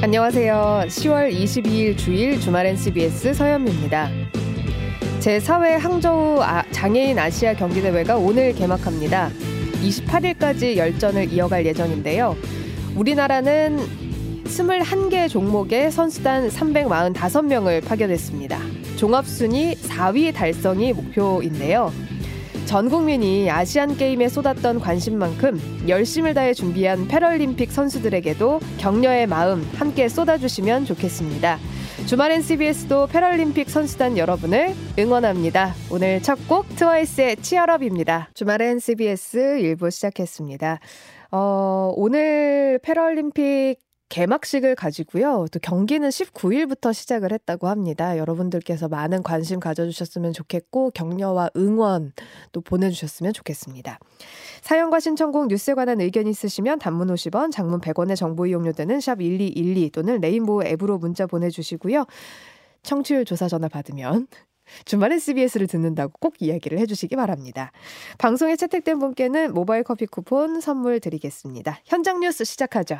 안녕하세요. 10월 22일 주일 주말엔 CBS 서현미입니다. 제4회 항저우 아, 장애인 아시아 경기대회가 오늘 개막합니다. 28일까지 열전을 이어갈 예정인데요. 우리나라는 21개 종목의 선수단 345명을 파견했습니다. 종합순위 4위 달성이 목표인데요. 전 국민이 아시안 게임에 쏟았던 관심만큼 열심을 다해 준비한 패럴림픽 선수들에게도 격려의 마음 함께 쏟아주시면 좋겠습니다. 주말엔 CBS도 패럴림픽 선수단 여러분을 응원합니다. 오늘 첫 곡 트와이스의 치얼업입니다. 주말엔 CBS 일부 시작했습니다. 어, 오늘 패럴림픽 개막식을 가지고요. 또 경기는 19일부터 시작을 했다고 합니다. 여러분들께서 많은 관심 가져주셨으면 좋겠고 격려와 응원 또 보내주셨으면 좋겠습니다. 사연과 신청곡 뉴스에 관한 의견 있으시면 단문 50원, 장문 100원의 정보 이용료 되는 샵 1212 또는 레인보우 앱으로 문자 보내주시고요. 청취율 조사 전화 받으면 주말에 CBS를 듣는다고 꼭 이야기를 해주시기 바랍니다. 방송에 채택된 분께는 모바일 커피 쿠폰 선물 드리겠습니다. 현장 뉴스 시작하죠.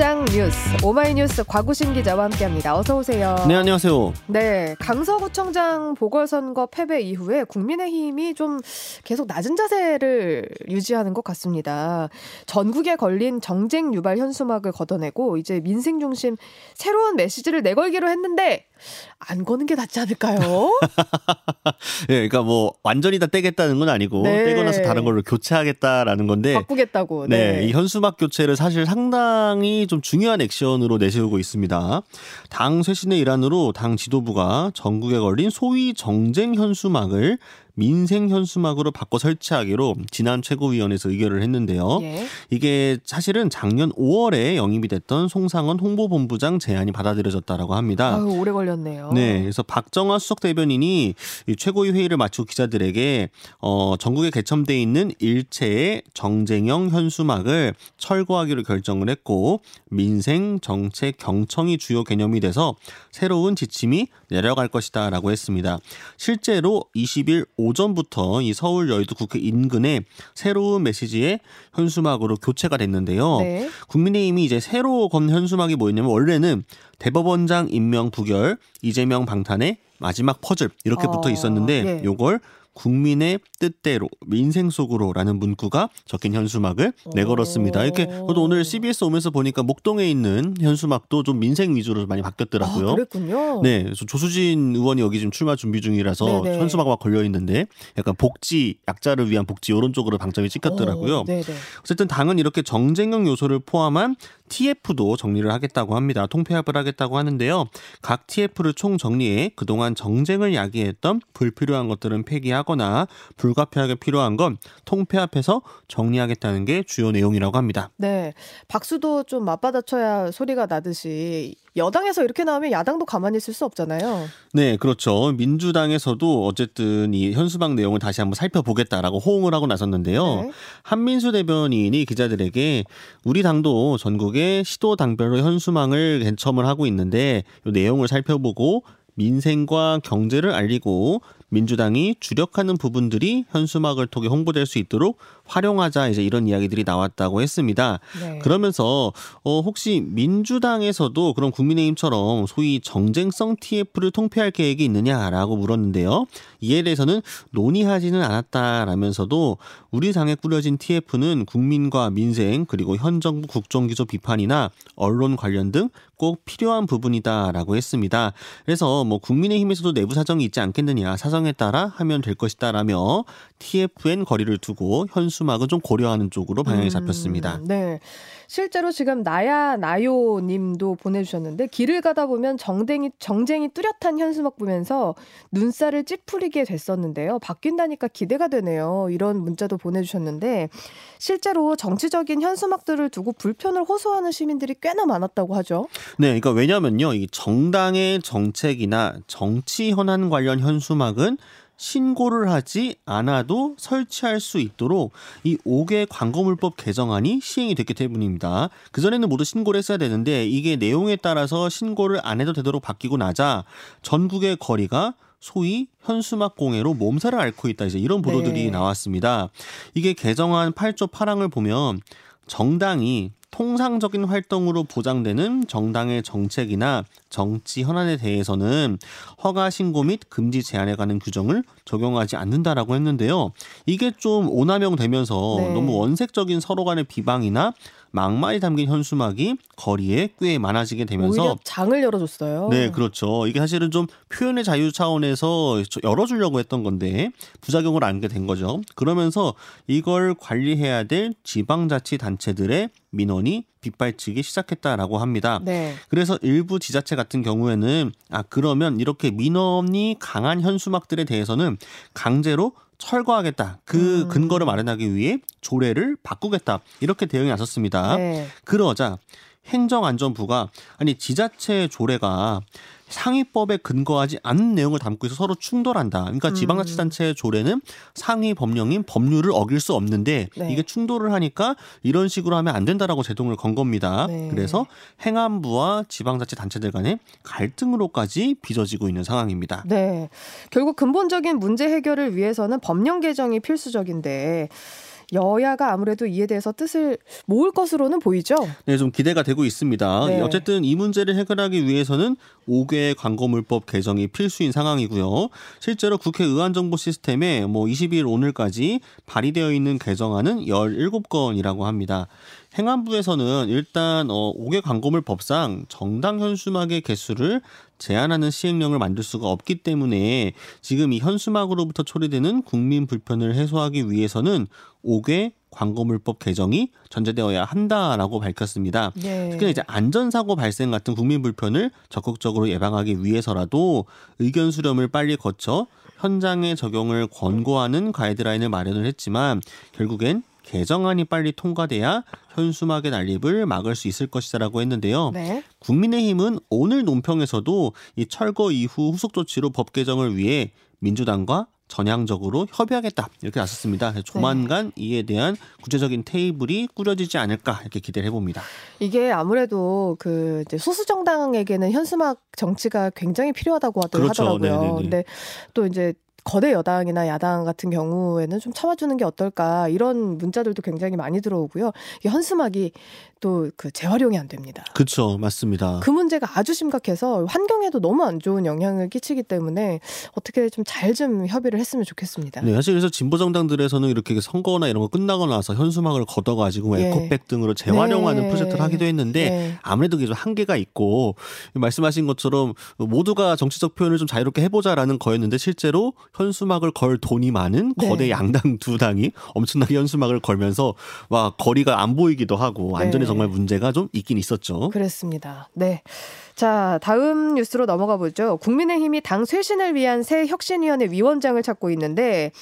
현장 뉴스 오마이뉴스 곽우신 기자와 함께합니다. 어서 오세요. 네 안녕하세요. 네 강서구청장 보궐선거 패배 이후에 국민의힘이 좀 계속 낮은 자세를 유지하는 것 같습니다. 전국에 걸린 정쟁 유발 현수막을 걷어내고 이제 민생 중심 새로운 메시지를 내걸기로 했는데 안 거는 게 낫지 않을까요? 예, 그러니까 뭐 완전히 다 떼겠다는 건 아니고 네. 떼고 나서 다른 걸로 교체하겠다라는 건데 바꾸겠다고. 네. 네, 이 현수막 교체를 사실 상당히 좀 중요한 액션으로 내세우고 있습니다. 당 쇄신의 일환으로 당 지도부가 전국에 걸린 소위 정쟁 현수막을 민생 현수막으로 바꿔 설치하기로 지난 최고위원회에서 의결을 했는데요. 예. 이게 사실은 작년 5월에 영입이 됐던 송상원 홍보본부장 제안이 받아들여졌다라고 합니다. 아유, 오래 걸렸네요. 네, 그래서 박정화 수석 대변인이 최고위 회의를 마치고 기자들에게 어, 전국에 개첨돼 있는 일체의 정쟁형 현수막을 철거하기로 결정을 했고 민생, 정책, 경청이 주요 개념이 돼서 새로운 지침이 내려갈 것이다 라고 했습니다. 실제로 20일 오전부터 이 서울 여의도 국회 인근에 새로운 메시지의 현수막으로 교체가 됐는데요. 네. 국민의힘이 이제 새로 건 현수막이 뭐였냐면 원래는 대법원장 임명 부결, 이재명 방탄의 마지막 퍼즐 이렇게 어, 붙어 있었는데 네. 요걸 국민의 뜻대로 민생 속으로라는 문구가 적힌 현수막을 내걸었습니다. 이렇게 저도 오늘 CBS 오면서 보니까 목동에 있는 현수막도 좀 민생 위주로 많이 바뀌었더라고요. 아, 그랬군요. 네, 조수진 의원이 여기 지금 출마 준비 중이라서 네네. 현수막 막 걸려 있는데 약간 복지 약자를 위한 복지 이런 쪽으로 방점이 찍혔더라고요. 오, 어쨌든 당은 이렇게 정쟁형 요소를 포함한 TF도 정리를 하겠다고 합니다. 통폐합을 하겠다고 하는데요. 각 TF를 총 정리해 그동안 정쟁을 야기했던 불필요한 것들은 폐기하거나 불가피하게 필요한 건 통폐합해서 정리하겠다는 게 주요 내용이라고 합니다. 네. 박수도 좀 맞받아쳐야 소리가 나듯이 여당에서 이렇게 나오면 야당도 가만히 있을 수 없잖아요. 네, 그렇죠. 민주당에서도 어쨌든 이 현수막 내용을 다시 한번 살펴보겠다라고 호응을 하고 나섰는데요. 네. 한민수 대변인이 기자들에게 우리 당도 전국에 시도 당별로 현수막을 개첨을 하고 있는데 이 내용을 살펴보고 민생과 경제를 알리고 민주당이 주력하는 부분들이 현수막을 통해 홍보될 수 있도록 활용하자 이제 이런 이야기들이 나왔다고 했습니다. 네. 그러면서 어 혹시 민주당에서도 그런 국민의힘처럼 소위 정쟁성 TF를 통폐할 계획이 있느냐라고 물었는데요. 이에 대해서는 논의하지는 않았다라면서도 우리 당에 꾸려진 TF는 국민과 민생 그리고 현 정부 국정기조 비판이나 언론 관련 등 꼭 필요한 부분이다라고 했습니다. 그래서 뭐 국민의힘에서도 내부 사정이 있지 않겠느냐 사정 상황에 따라 하면 될 것이다 라며 TFN 거리를 두고 현수막은 좀 고려하는 쪽으로 방향이 음, 잡혔습니다. 네. 실제로 지금 나야 나요 님도 보내주셨는데 길을 가다 보면 정쟁이, 정쟁이 뚜렷한 현수막 보면서 눈살을 찌푸리게 됐었는데요. 바뀐다니까 기대가 되네요. 이런 문자도 보내주셨는데 실제로 정치적인 현수막들을 두고 불편을 호소하는 시민들이 꽤나 많았다고 하죠. 네, 그러니까 왜냐면요, 이 정당의 정책이나 정치 현안 관련 현수막은 신고를 하지 않아도 설치할 수 있도록 이 5개 광고물법 개정안이 시행이 됐기 때문입니다. 그전에는 모두 신고를 했어야 되는데 이게 내용에 따라서 신고를 안 해도 되도록 바뀌고 나자 전국의 거리가 소위 현수막 공해로 몸살을 앓고 있다. 이제 이런 보도들이 네. 나왔습니다. 이게 개정안 8조 8항을 보면 정당이 통상적인 활동으로 보장되는 정당의 정책이나 정치 현안에 대해서는 허가 신고 및 금지 제한에 관한 규정을 적용하지 않는다라고 했는데요. 이게 좀 오남용 되면서 네. 너무 원색적인 서로 간의 비방이나 막말이 담긴 현수막이 거리에 꽤 많아지게 되면서 오히려 장을 열어줬어요. 네, 그렇죠. 이게 사실은 좀 표현의 자유 차원에서 열어주려고 했던 건데 부작용을 안게 된 거죠. 그러면서 이걸 관리해야 될 지방자치단체들의 민원이 빗발치기 시작했다라고 합니다. 네. 그래서 일부 지자체 같은 경우에는 아 그러면 이렇게 민원이 강한 현수막들에 대해서는 강제로 철거하겠다. 그 음. 근거를 마련하기 위해 조례를 바꾸겠다. 이렇게 대응이 나섰습니다. 네. 그러자 행정안전부가 아니 지자체 조례가 상위법에 근거하지 않는 내용을 담고 있어 서로 충돌한다. 그러니까 음. 지방자치단체 조례는 상위 법령인 법률을 어길 수 없는데 네. 이게 충돌을 하니까 이런 식으로 하면 안 된다라고 제동을 건 겁니다. 네. 그래서 행안부와 지방자치단체들 간의 갈등으로까지 빚어지고 있는 상황입니다. 네. 결국 근본적인 문제 해결을 위해서는 법령 개정이 필수적인데 여야가 아무래도 이에 대해서 뜻을 모을 것으로는 보이죠. 네, 좀 기대가 되고 있습니다. 네. 어쨌든 이 문제를 해결하기 위해서는 5개 광고물법 개정이 필수인 상황이고요. 실제로 국회 의안 정보 시스템에 뭐 22일 오늘까지 발의되어 있는 개정안은 17건이라고 합니다. 행안부에서는 일단 어 5개 광고물 법상 정당 현수막의 개수를 제한하는 시행령을 만들 수가 없기 때문에 지금 이 현수막으로부터 초래되는 국민 불편을 해소하기 위해서는 5개 광고물법 개정이 전제되어야 한다라고 밝혔습니다. 네. 특히 이제 안전사고 발생 같은 국민 불편을 적극적으로 예방하기 위해서라도 의견 수렴을 빨리 거쳐 현장에 적용을 권고하는 가이드라인을 마련을 했지만 결국엔 개정안이 빨리 통과돼야 현수막의 난립을 막을 수 있을 것이다라고 했는데요. 네. 국민의힘은 오늘 논평에서도 이 철거 이후 후속 조치로 법 개정을 위해 민주당과 전향적으로 협의하겠다 이렇게 나섰습니다. 조만간 이에 대한 구체적인 테이블이 꾸려지지 않을까 이렇게 기대를 해봅니다. 이게 아무래도 그 이제 소수 정당에게는 현수막 정치가 굉장히 필요하다고 하더- 그렇죠. 하더라고요. 네네네. 근데 또 이제 거대 여당이나 야당 같은 경우에는 좀 참아주는 게 어떨까 이런 문자들도 굉장히 많이 들어오고요. 이 현수막이 또 그 재활용이 안 됩니다. 그렇죠, 맞습니다. 그 문제가 아주 심각해서 환경에도 너무 안 좋은 영향을 끼치기 때문에 어떻게 좀 잘좀 협의를 했으면 좋겠습니다. 네, 사실 그래서 진보 정당들에서는 이렇게 선거나 이런 거 끝나고 나서 현수막을 걷어가지고 예. 에코백 등으로 재활용하는 네. 프로젝트를 하기도 했는데 네. 아무래도 이게 좀 한계가 있고 말씀하신 것처럼 모두가 정치적 표현을 좀 자유롭게 해보자라는 거였는데 실제로 현수막을 걸 돈이 많은 네. 거대 양당 두 당이 엄청나게 현수막을 걸면서 와 거리가 안 보이기도 하고 안전에 네. 정말 문제가 좀 있긴 있었죠. 그랬습니다. 네. 자, 다음 뉴스로 넘어가 보죠. 국민의힘이 당 쇄신을 위한 새 혁신위원회 위원장을 찾고 있는데,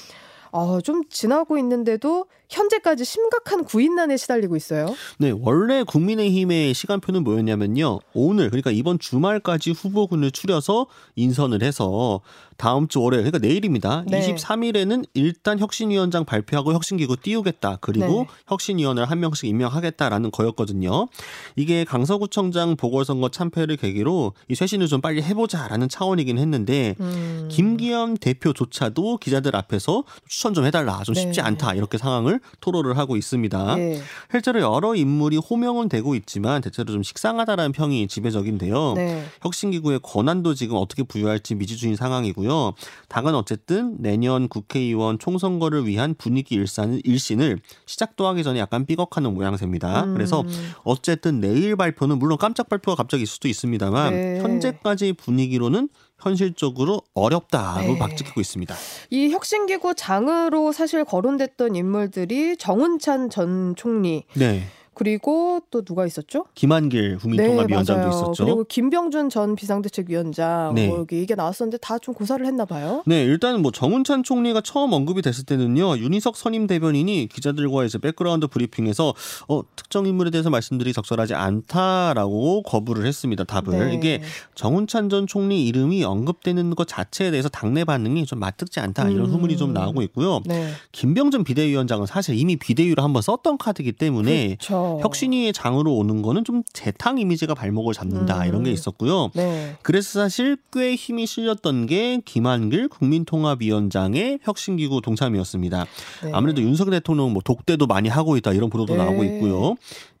어, 좀 지나고 있는데도 현재까지 심각한 구인난에 시달리고 있어요. 네, 원래 국민의힘의 시간표는 뭐였냐면요. 오늘 그러니까 이번 주말까지 후보군을 추려서 인선을 해서 다음 주 월요일 그러니까 내일입니다. 네. 23일에는 일단 혁신위원장 발표하고 혁신기구 띄우겠다. 그리고 네. 혁신위원을 한 명씩 임명하겠다라는 거였거든요. 이게 강서구청장 보궐선거 참패를 계기로 이 쇄신을 좀 빨리 해보자라는 차원이긴 했는데 음. 김기현 대표조차도 기자들 앞에서 추천 좀 해달라. 좀 쉽지 네. 않다. 이렇게 상황을 토로를 하고 있습니다. 예. 실제로 여러 인물이 호명은 되고 있지만 대체로 좀 식상하다라는 평이 지배적인데요. 네. 혁신기구의 권한도 지금 어떻게 부여할지 미지수인 상황이고요. 당은 어쨌든 내년 국회의원 총선거를 위한 분위기 일산, 일신을 시작도 하기 전에 약간 삐걱하는 모양새입니다. 음. 그래서 어쨌든 내일 발표는 물론 깜짝 발표가 갑자기 있을 수도 있습니다만 네. 현재까지 분위기로는 현실적으로 어렵다로 네. 박찍히고 있습니다. 이 혁신기구 장으로 사실 거론됐던 인물들이 정운찬 전 총리 네. 그리고 또 누가 있었죠? 김한길 국민통합위원장도 맞아요. 있었죠. 그리고 김병준 전 비상대책위원장 네. 뭐 여기 이게 나왔었는데 다 좀 고사를 했나 봐요. 네, 일단 뭐 정운찬 총리가 처음 언급이 됐을 때는요, 윤희석 선임 대변인이 기자들과 이제 백그라운드 브리핑에서 어, 특정 인물에 대해서 말씀드리기 적절하지 않다라고 거부를 했습니다. 답을 네. 이게 정운찬 전 총리 이름이 언급되는 것 자체에 대해서 당내 반응이 좀 마뜩지 않다 이런 음. 후문이 좀 나오고 있고요. 네. 김병준 비대위원장은 사실 이미 비대위로 한번 썼던 카드이기 때문에 그렇죠. 혁신위의 장으로 오는 거는 좀 재탕 이미지가 발목을 잡는다 음. 이런 게 있었고요. 네. 그래서 사실 꽤 힘이 실렸던 게 김한길 국민통합위원장의 혁신기구 동참이었습니다. 네. 아무래도 윤석열 대통령 뭐 독대도 많이 하고 있다 이런 보도도 네. 나오고 있고요.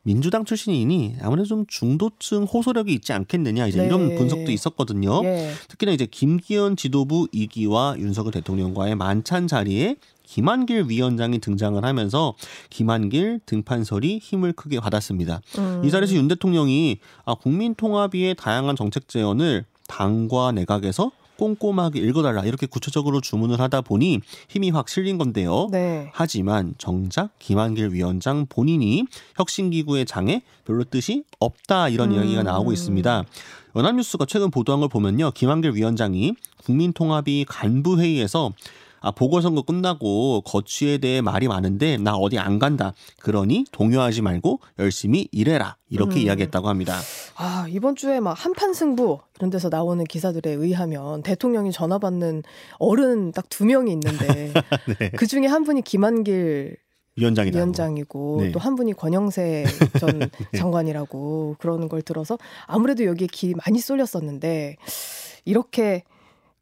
민주당 출신이니 아무래도 좀 중도층 호소력이 있지 않겠느냐 이제 네. 이런 분석도 있었거든요. 예. 특히나 이제 김기현 지도부 2기와 윤석열 대통령과의 만찬 자리에 김한길 위원장이 등장을 하면서 김한길 등판설이 힘을 크게 받았습니다. 음. 이 자리에서 윤 대통령이 아, 국민 통합위의 다양한 정책 제언을 당과 내각에서 꼼꼼하게 읽어달라 이렇게 구체적으로 주문을 하다 보니 힘이 확 실린 건데요. 네. 하지만 정작 김한길 위원장 본인이 혁신기구의 장에 별로 뜻이 없다 이런 음. 이야기가 나오고 있습니다. 연합뉴스가 최근 보도한 걸 보면요. 김한길 위원장이 국민통합위 간부회의에서 아, 보궐선거 끝나고 거취에 대해 말이 많은데 나 어디 안 간다. 그러니 동요하지 말고 열심히 일해라. 이렇게 음. 이야기했다고 합니다. 아, 이번 주에 막 한판 승부 이런 데서 나오는 기사들에 의하면 대통령이 전화 받는 어른 딱 두 명이 있는데 네. 그 중에 한 분이 김한길 위원장이다. 위원장이고 네. 또한 분이 권영세 전 장관이라고 그러는 걸 들어서 아무래도 여기에 길이 많이 쏠렸었는데 이렇게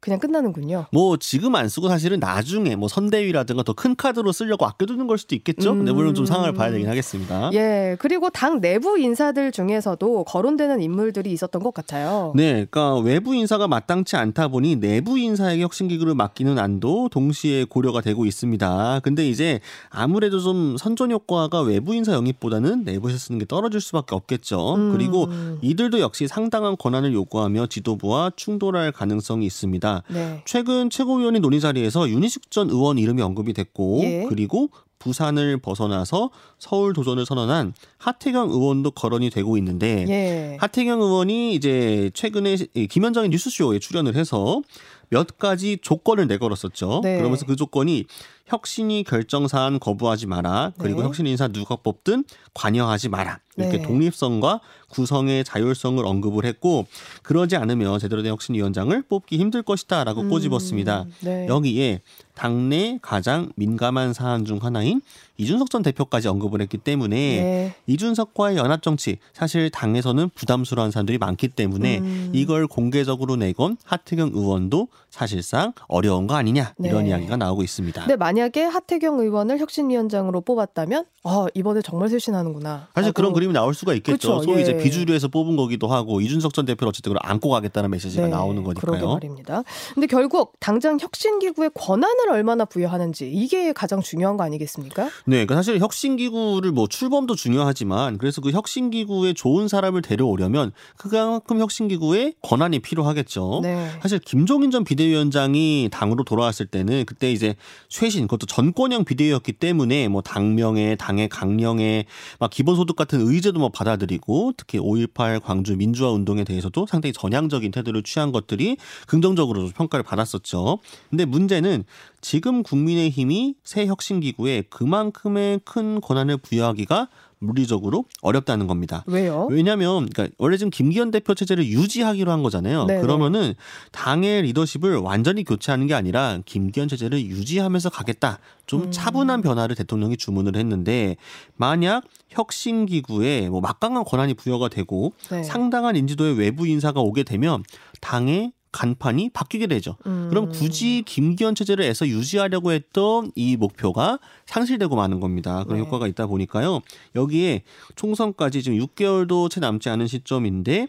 그냥 끝나는군요. 뭐 지금 안 쓰고 사실은 나중에 뭐 선대위라든가 더 큰 카드로 쓰려고 아껴두는 걸 수도 있겠죠. 근데 물론 좀 상황을 봐야 되긴 하겠습니다. 예, 그리고 당 내부 인사들 중에서도 거론되는 인물들이 있었던 것 같아요. 네, 그러니까 외부 인사가 마땅치 않다 보니 내부 인사에게 혁신 기구를 맡기는 안도 동시에 고려가 되고 있습니다. 근데 이제 아무래도 좀 선전 효과가 외부 인사 영입보다는 내부에서 쓰는 게 떨어질 수밖에 없겠죠. 음. 그리고 이들도 역시 상당한 권한을 요구하며 지도부와 충돌할 가능성이 있습니다. 네. 최근 최고위원회 논의 자리에서 윤희숙 전 의원 이름이 언급이 됐고 예. 그리고 부산을 벗어나서 서울 도전을 선언한 하태경 의원도 거론이 되고 있는데 예. 하태경 의원이 이제 최근에 이 김현정의 뉴스쇼에 출연을 해서 몇 가지 조건을 내걸었었죠. 네. 그러면서 그 조건이 혁신이 결정 사안 거부하지 마라. 그리고 네. 혁신 인사 누가 뽑든 관여하지 마라. 이렇게 네. 독립성과 구성의 자율성을 언급을 했고 그러지 않으면 제대로 된 혁신위원장을 뽑기 힘들 것이다라고 음, 꼬집었습니다. 네. 여기에 당내 가장 민감한 사안 중 하나인 이준석 전 대표까지 언급을 했기 때문에 네. 이준석과의 연합 정치 사실 당에서는 부담스러운 사람들이 많기 때문에 음. 이걸 공개적으로 내건 하태경 의원도 사실상 어려운 거 아니냐 이런 네. 이야기가 나오고 있습니다. 근데 만약에 하태경 의원을 혁신위원장으로 뽑았다면, 아 이번에 정말 쇄신하는구나. 사실 그런 라고 그림이 나올 수가 있겠죠. 그쵸, 소위 이제 예. 비주류에서 뽑은 거기도 하고 이준석 전 대표를 어쨌든 그걸 안고 가겠다는 메시지가 네, 나오는 그러게 거니까요. 말입니다. 근데 결국 당장 혁신기구의 권한을 얼마나 부여하는지 이게 가장 중요한 거 아니겠습니까? 네, 그러니까 사실 혁신기구를 뭐 출범도 중요하지만 그래서 그 혁신기구에 좋은 사람을 데려오려면 그만큼 혁신기구에 권한이 필요하겠죠. 네. 사실 김종인 전 비대위원장이 당으로 돌아왔을 때는 그때 이제 쇄신 그것도 전권형 비대위였기 때문에 뭐 당명에 당의 강령에 막 기본소득 같은 의 제도 뭐 받아들이고 특히 5.18 광주 민주화 운동에 대해서도 상당히 전향적인 태도를 취한 것들이 긍정적으로 평가를 받았었죠. 근데 문제는 지금 국민의힘이 새 혁신기구에 그만큼의 큰 권한을 부여하기가 물리적으로 어렵다는 겁니다. 왜요? 왜냐하면 그러니까 원래 지금 김기현 대표 체제를 유지하기로 한 거잖아요. 네네. 그러면은 당의 리더십을 완전히 교체하는 게 아니라 김기현 체제를 유지하면서 가겠다. 좀 음. 차분한 변화를 대통령이 주문을 했는데 만약 혁신 기구에 뭐 막강한 권한이 부여가 되고 네. 상당한 인지도의 외부 인사가 오게 되면 당의 간판이 바뀌게 되죠. 음. 그럼 굳이 김기현 체제를 애써 유지하려고 했던 이 목표가 상실되고 마는 겁니다. 그런 네. 효과가 있다 보니까요. 여기에 총선까지 지금 6개월도 채 남지 않은 시점인데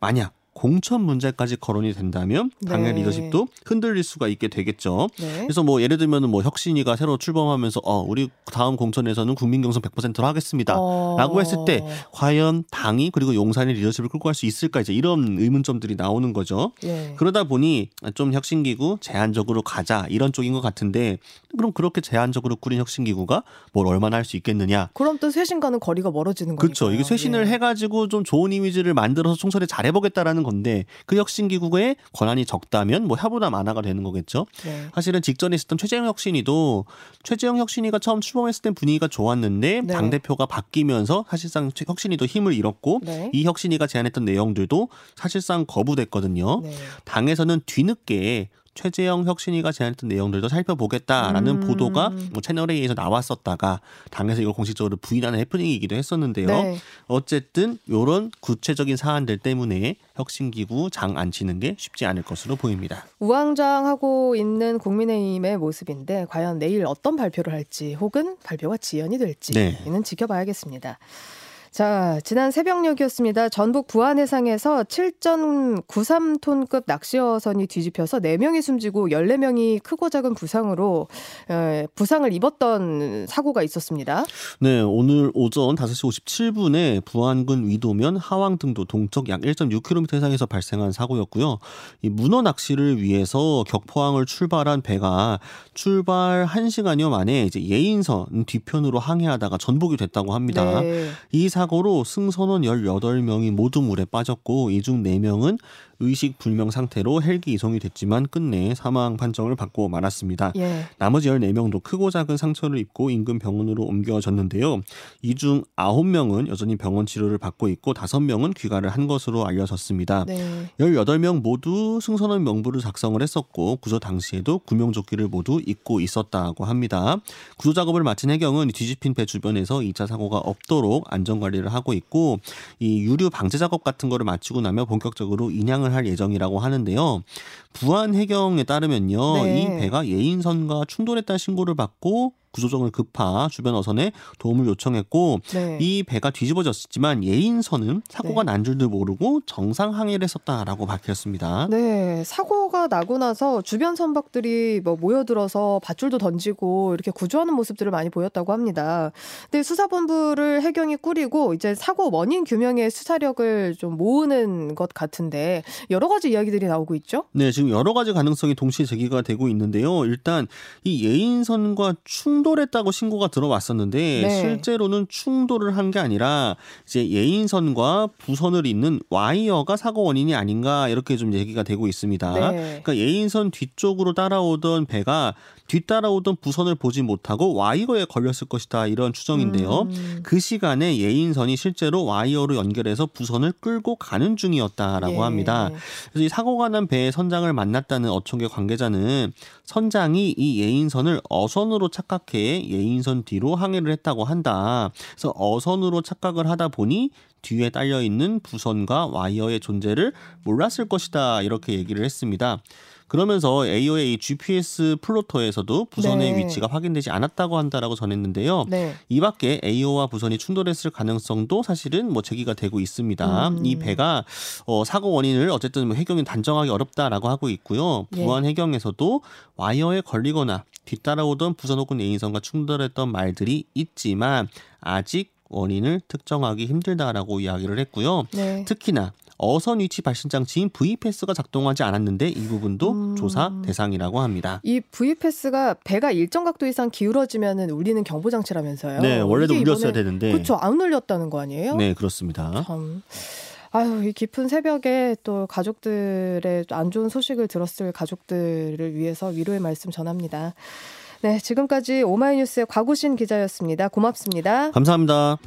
만약 공천 문제까지 거론이 된다면 당의 네. 리더십도 흔들릴 수가 있게 되겠죠. 네. 그래서 뭐 예를 들면 은 뭐 혁신이가 새로 출범하면서 어 우리 다음 공천에서는 국민 경선 100%로 하겠습니다. 어... 라고 했을 때 과연 당이 그리고 용산의 리더십을 끌고 갈 수 있을까 이제 이런 의문점들이 나오는 거죠. 예. 그러다 보니 좀 혁신기구 제한적으로 가자 이런 쪽인 것 같은데 그럼 그렇게 제한적으로 꾸린 혁신기구가 뭘 얼마나 할 수 있겠느냐? 그럼 또 쇄신과는 거리가 멀어지는 거니까. 그렇죠. 이게 쇄신을 예. 해가지고 좀 좋은 이미지를 만들어서 총선에 잘해보겠다라는 건데 그 혁신기구의 권한이 적다면 뭐 하보다 만화가 되는 거겠죠. 네. 사실은 직전에 있었던 최재형 혁신이도 최재형 혁신이가 처음 출범했을 땐 분위기가 좋았는데 네. 당 대표가 바뀌면서 사실상 최- 혁신이도 힘을 잃었고 네. 이 혁신이가 제안했던 내용들도 사실상 거부됐거든요. 네. 당에서는 뒤늦게 최재형 혁신이가 제안했던 내용들도 살펴보겠다라는 음. 보도가 뭐 채널 A에서 나왔었다가 당에서 이걸 공식적으로 부인하는 해프닝이기도 했었는데요. 네. 어쨌든 이런 구체적인 사안들 때문에 혁신기구 장 안 치는 게 쉽지 않을 것으로 보입니다. 우왕좌왕하고 있는 국민의힘의 모습인데 과연 내일 어떤 발표를 할지 혹은 발표가 지연이 될지는 네. 지켜봐야겠습니다. 자, 지난 새벽녘이었습니다. 전북 부안 해상에서 7.93톤급 낚시어선이 뒤집혀서 4명이 숨지고 14명이 크고 작은 부상으로 에, 부상을 입었던 사고가 있었습니다. 네, 오늘 오전 5시 57분에 부안군 위도면 하왕 등도 동쪽 약 1.6km 해상에서 발생한 사고였고요. 이 문어 낚시를 위해서 격포항을 출발한 배가 출발 1시간여 만에 이제 예인선 뒤편으로 항해하다가 전복이 됐다고 합니다. 네. 이 사 고로 승선원 18명이 모두 물에 빠졌고 이 중 4명은 의식 불명 상태로 헬기 이송이 됐지만 끝내 사망 판정을 받고 말았습니다. 예. 나머지 14명도 크고 작은 상처를 입고 인근 병원으로 옮겨졌는데요. 이 중 9명은 여전히 병원 치료를 받고 있고 5명은 귀가를 한 것으로 알려졌습니다. 네. 18명 모두 승선원 명부를 작성을 했었고 구조 당시에도 구명조끼를 모두 입고 있었다고 합니다. 구조 작업을 마친 해경은 뒤집힌 배 주변에서 2차 사고가 없도록 안전 관리를 하고 있고 이 유류 방제 작업 같은 거를 마치고 나면 본격적으로 인양을 할 예정이라고 하는데요. 부안 해경에 따르면요. 네. 이 배가 예인선과 충돌했다는 신고를 받고 구조정을 급파 주변 어선에 도움을 요청했고 네. 이 배가 뒤집어졌지만 예인선은 사고가 네. 난 줄도 모르고 정상 항해를 했었다라고 밝혔습니다. 네, 사고가 나고 나서 주변 선박들이 뭐 모여들어서 밧줄도 던지고 이렇게 구조하는 모습들을 많이 보였다고 합니다. 근데 수사본부를 해경이 꾸리고 이제 사고 원인 규명에 수사력을 좀 모으는 것 같은데 여러 가지 이야기들이 나오고 있죠? 네, 지금 여러 가지 가능성이 동시에 제기가 되고 있는데요. 일단 이 예인선과 충 돌했다고 신고가 들어왔었는데 네. 실제로는 충돌을 한 게 아니라 이제 예인선과 부선을 잇는 와이어가 사고 원인이 아닌가 이렇게 좀 얘기가 되고 있습니다. 네. 그러니까 예인선 뒤쪽으로 따라오던 배가 뒤따라오던 부선을 보지 못하고 와이어에 걸렸을 것이다 이런 추정인데요. 음, 그 시간에 예인선이 실제로 와이어로 연결해서 부선을 끌고 가는 중이었다라고 예. 합니다. 그래서 이 사고가 난 배의 선장을 만났다는 어촌계 관계자는 선장이 이 예인선을 어선으로 착각해 예인선 뒤로 항해를 했다고 한다. 그래서 어선으로 착각을 하다 보니 뒤에 딸려 있는 부선과 와이어의 존재를 몰랐을 것이다 이렇게 얘기를 했습니다. 그러면서 AOA GPS 플로터에서도 부선의 네. 위치가 확인되지 않았다고 한다라고 전했는데요. 네. 이 밖에 AO와 부선이 충돌했을 가능성도 사실은 뭐 제기가 되고 있습니다. 음. 이 배가 어, 사고 원인을 어쨌든 뭐 해경이 단정하기 어렵다라고 하고 있고요. 예. 부안 해경에서도 와이어에 걸리거나 뒤따라오던 부선 혹은 예인선과 충돌했던 말들이 있지만 아직 원인을 특정하기 힘들다라고 이야기를 했고요. 네. 특히나 어선 위치 발신 장치인 V패스가 작동하지 않았는데 이 부분도 음. 조사 대상이라고 합니다. 이 V패스가 배가 일정 각도 이상 기울어지면은 울리는 경보 장치라면서요. 네, 원래도 울렸어야 되는데. 그렇죠. 안 울렸다는 거 아니에요? 네, 그렇습니다. 참. 아유, 이 깊은 새벽에 또 가족들의 안 좋은 소식을 들었을 가족들을 위해서 위로의 말씀 전합니다. 네, 지금까지 오마이뉴스의 곽우신 기자였습니다. 고맙습니다. 감사합니다.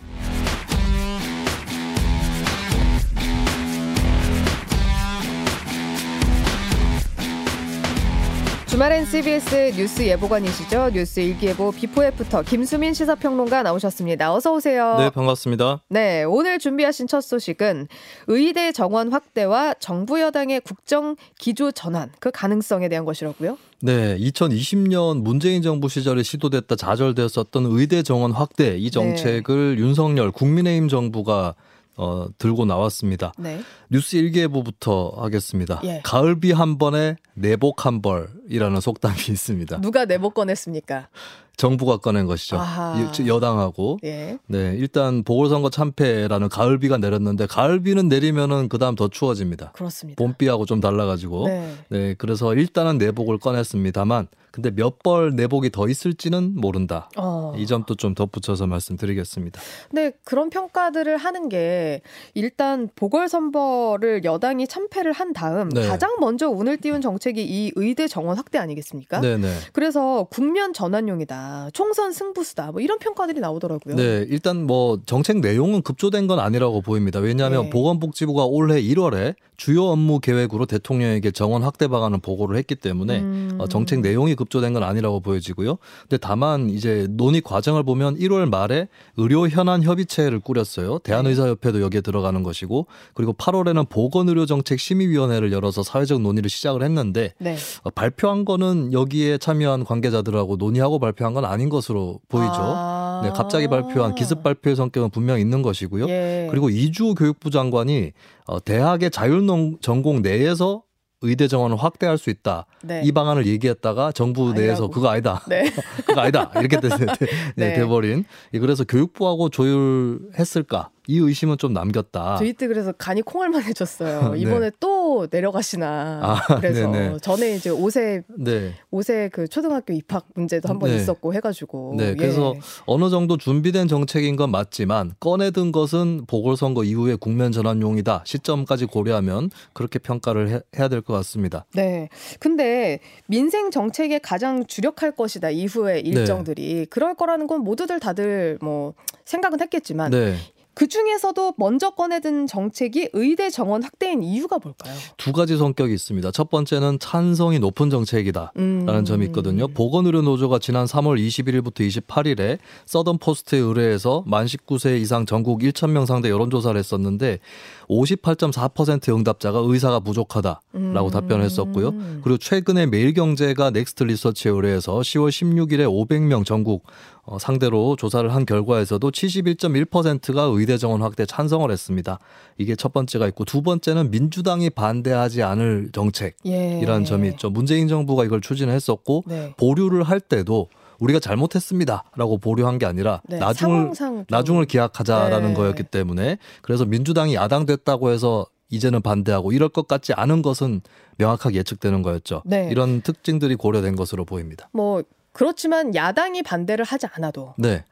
주말엔 CBS 뉴스 예보관이시죠? 뉴스 일기예보 before after 김수민 시사평론가 나오셨습니다. 어서 오세요. 네, 반갑습니다. 네, 오늘 준비하신 첫 소식은 의대 정원 확대와 정부 여당의 국정 기조 전환 그 가능성에 대한 것이라고요? 네, 2020년 문재인 정부 시절에 시도됐다 좌절되었었던 의대 정원 확대 이 정책을 윤석열 국민의힘 정부가 어, 들고 나왔습니다. 네. 뉴스 일기예보부터 하겠습니다. 예. 가을비 한 번에 내복 한 벌이라는 속담이 있습니다. 누가 내복 꺼냈습니까? 정부가 꺼낸 것이죠. 아하. 여- 여당하고. 예. 네, 일단 보궐선거 참패라는 가을비가 내렸는데 가을비는 내리면은 그다음 더 추워집니다. 그렇습니다. 봄비하고 좀 달라가지고. 네. 네, 그래서 일단은 내복을 꺼냈습니다만, 근데 몇 벌 내복이 더 있을지는 모른다. 어. 이 점도 좀 덧붙여서 말씀드리겠습니다. 근데 그런 평가들을 하는 게 일단 보궐선거를 여당이 참패를 한 다음 네. 가장 먼저 운을 띄운 정책이 이 의대 정원 확대 아니겠습니까? 네, 네. 그래서 국면 전환용이다, 총선 승부수다, 뭐 이런 평가들이 나오더라고요. 네, 일단 뭐 정책 내용은 급조된 건 아니라고 보입니다. 왜냐하면 네. 보건복지부가 올해 1월에 주요 업무 계획으로 대통령에게 정원 확대 방안을 보고를 했기 때문에 음. 어, 정책 내용이 급조된 건 아니라고 보여지고요. 근데 다만 이제 논의 과정을 보면 1월 말에 의료 현안 협의체를 꾸렸어요. 대한의사협회도 여기에 들어가는 것이고 그리고 8월에는 보건의료 정책 심의위원회를 열어서 사회적 논의를 시작을 했는데 네. 어, 발표한 거는 여기에 참여한 관계자들하고 논의하고 발표한 건 아닌 것으로 보이죠. 아. 네, 갑자기 발표한 기습 발표의 성격은 분명 있는 것이고요. 예. 그리고 이주 교육부 장관이 어, 대학의 자율 전공 내에서 의대 정원을 확대할 수 있다. 네. 이 방안을 얘기했다가 정부 아니라고. 내에서 그거 아니다. 네. 그거 아니다. 이렇게 돼, 돼, 네. 네, 돼버린. 예, 그래서 교육부하고 조율했을까? 이 의심은 좀 남겼다. 트위트 그래서 간이 콩알만 해졌어요. 네. 이번에 또 내려가시나. 아, 그래서 네네. 전에 이제 옷에 네. 옷에 그 초등학교 입학 문제도 한번 네. 있었고 해가지고. 네, 예. 그래서 어느 정도 준비된 정책인 건 맞지만 꺼내든 것은 보궐선거 이후에 국면 전환용이다. 시점까지 고려하면 그렇게 평가를 해, 해야 될 것 같습니다. 네. 근데 민생 정책에 가장 주력할 것이다 이후의 네. 일정들이 그럴 거라는 건 모두들 다들 뭐 생각은 했겠지만 네. 그 중에서도 먼저 꺼내든 정책이 의대 정원 확대인 이유가 뭘까요? 두 가지 성격이 있습니다. 첫 번째는 찬성이 높은 정책이다. 음. 라는 점이 있거든요. 보건의료 노조가 지난 3월 21일부터 28일에 서던 포스트에 의뢰해서 만 19세 이상 전국 1,000명 상대 여론조사를 했었는데 58.4% 응답자가 의사가 부족하다라고 음. 답변을 했었고요. 그리고 최근에 매일경제가 넥스트 리서치에 의뢰해서 10월 16일에 500명 전국 어, 상대로 조사를 한 결과에서도 71.1%가 의대 정원 확대 찬성을 했습니다. 이게 첫 번째가 있고 두 번째는 민주당이 반대하지 않을 정책. 예. 이라는 점이 있죠. 문재인 정부가 이걸 추진을 했었고 네. 보류를 할 때도 우리가 잘못했습니다라고 보류한 게 아니라 네, 나중을 나중을 기약하자라는 네. 거였기 때문에 그래서 민주당이 야당 됐다고 해서 이제는 반대하고 이럴 것 같지 않은 것은 명확하게 예측되는 거였죠. 네. 이런 특징들이 고려된 것으로 보입니다. 뭐 그렇지만 야당이 반대를 하지 않아도 네,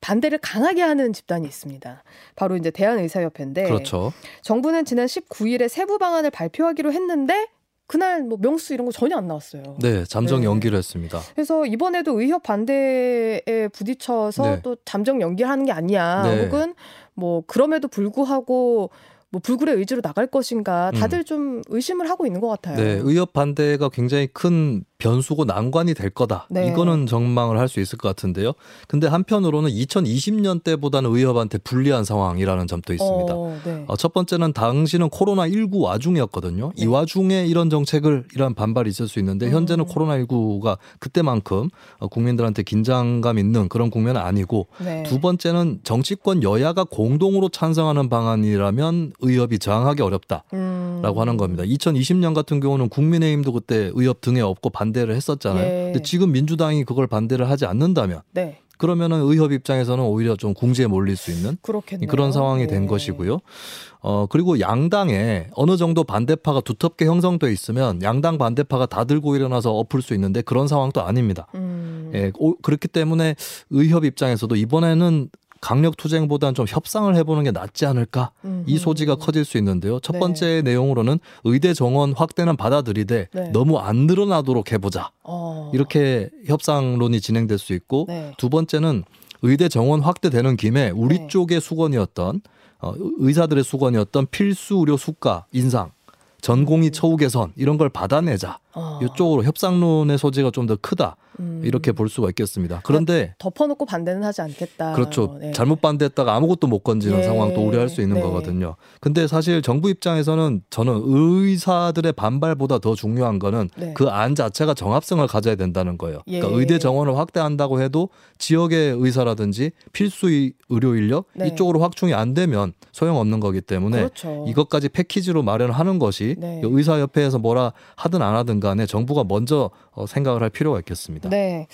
반대를 강하게 하는 집단이 있습니다. 바로 이제 대한의사협회인데 그렇죠. 정부는 지난 19일에 세부 방안을 발표하기로 했는데 그날 뭐 명수 이런 거 전혀 안 나왔어요. 네, 잠정 네. 연기를 했습니다. 그래서 이번에도 의협 반대에 부딪혀서 네. 또 잠정 연기하는 게 아니냐, 네. 혹은 뭐 그럼에도 불구하고 뭐 불굴의 의지로 나갈 것인가 다들 좀 의심을 하고 있는 것 같아요. 음. 네, 의협 반대가 굉장히 큰 변수고 난관이 될 거다. 네. 이거는 전망을 할 수 있을 것 같은데요. 근데 한편으로는 2020년 때보다는 의협한테 불리한 상황이라는 점도 있습니다. 어, 네. 어, 첫 번째는 당시는 코로나 19 와중이었거든요. 이 와중에 이런 정책을 이런 반발이 있을 수 있는데 현재는 음. 코로나 19가 그때만큼 어, 국민들한테 긴장감 있는 그런 국면은 아니고 네. 두 번째는 정치권 여야가 공동으로 찬성하는 방안이라면 의협이 저항하기 어렵다. 음. 라고 하는 겁니다. 2020년 같은 경우는 국민의힘도 그때 의협 등에 업고 반대를 했었잖아요. 예. 근데 지금 민주당이 그걸 반대를 하지 않는다면 네, 그러면은 의협 입장에서는 오히려 좀 궁지에 몰릴 수 있는 그렇겠네요. 그런 상황이 된 네. 것이고요. 어, 그리고 양당에 어느 정도 반대파가 두텁게 형성돼 있으면 양당 반대파가 다 들고 일어나서 엎을 수 있는데 그런 상황도 아닙니다. 음. 예, 오- 그렇기 때문에 의협 입장에서도 이번에는 강력 투쟁보다는 좀 협상을 해보는 게 낫지 않을까 이 음흠. 소지가 커질 수 있는데요. 첫 네. 번째 내용으로는 의대 정원 확대는 받아들이되 네. 너무 안 늘어나도록 해보자 어. 이렇게 협상론이 진행될 수 있고 네. 두 번째는 의대 정원 확대되는 김에 우리 네. 쪽의 수건이었던 어, 의사들의 수건이었던 필수 의료 수가 인상, 전공의 처우 개선 이런 걸 받아내자. 어. 이쪽으로 협상론의 소지가 좀 더 크다. 음. 이렇게 볼 수가 있겠습니다. 그런데 덮어놓고 반대는 하지 않겠다. 그렇죠. 네. 잘못 반대했다가 아무것도 못 건지는 예. 상황도 우려할 수 있는 네. 거거든요. 근데 사실 정부 입장에서는 저는 의사들의 반발보다 더 중요한 거는 네. 그안 자체가 정합성을 가져야 된다는 거예요. 예. 그러니까 의대 정원을 확대한다고 해도 지역의 의사라든지 필수 의- 의료 인력 네. 이쪽으로 확충이 안 되면 소용없는 거기 때문에 그렇죠. 이것까지 패키지로 마련하는 것이 네. 의사협회에서 뭐라 하든 안 하든 간에 정부가 먼저 어, 생각을 할 필요가 있겠습니다. 네.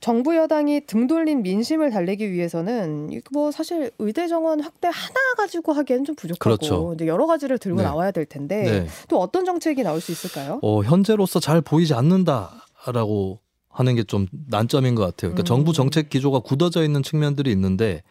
정부 여당이 등 돌린 민심을 달래기 위해서는 뭐 사실 의대 정원 확대 하나 가지고 하기에는 좀 부족하고 그렇죠. 이제 여러 가지를 들고 네. 나와야 될 텐데 네. 또 어떤 정책이 나올 수 있을까요? 어, 현재로서 잘 보이지 않는다라고 하는 게 좀 난점인 것 같아요. 그러니까 음. 정부 정책 기조가 굳어져 있는 측면들이 있는데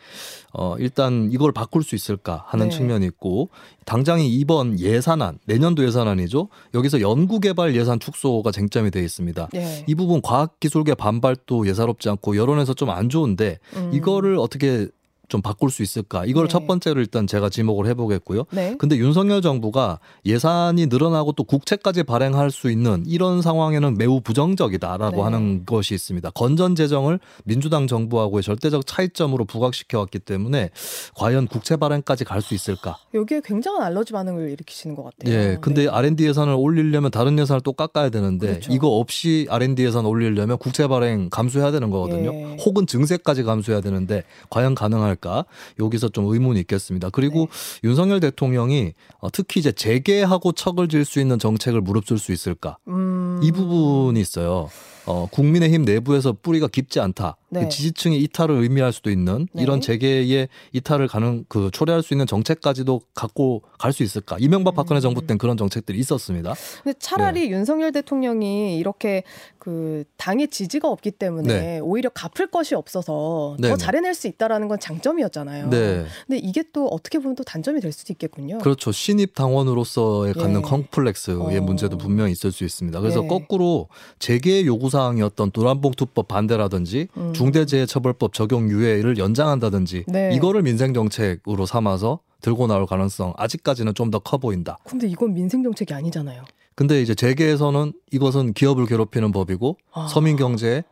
어, 일단 이걸 바꿀 수 있을까 하는 네. 측면이 있고 당장이 이번 예산안 내년도 예산안이죠. 여기서 연구개발 예산 축소가 쟁점이 되어 있습니다. 예. 이 부분 과학기술계 반발도 예사롭지 않고 여론에서 좀 안 좋은데 음. 이거를 어떻게 좀 바꿀 수 있을까? 이걸 네. 첫 번째로 일단 제가 지목을 해보겠고요. 네. 근데 윤석열 정부가 예산이 늘어나고 또 국채까지 발행할 수 있는 이런 상황에는 매우 부정적이다라고 네. 하는 것이 있습니다. 건전 재정을 민주당 정부하고의 절대적 차이점으로 부각시켜 왔기 때문에 과연 국채 발행까지 갈 수 있을까? 여기에 굉장한 알러지 반응을 일으키시는 것 같아요. 예. 근데 네. R&D 예산을 올리려면 다른 예산을 또 깎아야 되는데 그렇죠. 이거 없이 R&D 예산 올리려면 국채 발행 감수해야 되는 거거든요. 예. 혹은 증세까지 감수해야 되는데 과연 가능할 까? 여기서 좀 의문이 있겠습니다. 그리고 네. 윤석열 대통령이 어, 특히 이제 재개하고 척을 질 수 있는 정책을 무릅쓸 수 있을까? 음. 이 부분이 있어요. 어, 국민의힘 내부에서 뿌리가 깊지 않다. 네. 그 지지층의 이탈을 의미할 수도 있는 네. 이런 재개의 이탈을 가능 그 초래할 수 있는 정책까지도 갖고 갈 수 있을까? 이명박 박근혜 음. 정부 때는 그런 정책들이 있었습니다. 근데 차라리 네. 윤석열 대통령이 이렇게 그 당의 지지가 없기 때문에 네. 오히려 갚을 것이 없어서. 더 잘해낼 수 있다라는 건 장점이었잖아요. 네. 근데 이게 또 어떻게 보면 또 단점이 될 수도 있겠군요. 그렇죠. 신입 당원으로서의 갖는 예. 컴플렉스의 어. 문제도 분명히 있을 수 있습니다. 그래서 예. 거꾸로 재개 요구 사 항이었던 노란봉투법 반대라든지 음. 중대재해처벌법 적용 유예를 연장한다든지 네. 이거를 민생 정책으로 삼아서 들고 나올 가능성 아직까지는 좀 더 커 보인다. 근데 이건 민생 정책이 아니잖아요. 근데 이제 재계에서는 이것은 기업을 괴롭히는 법이고 아. 서민 경제에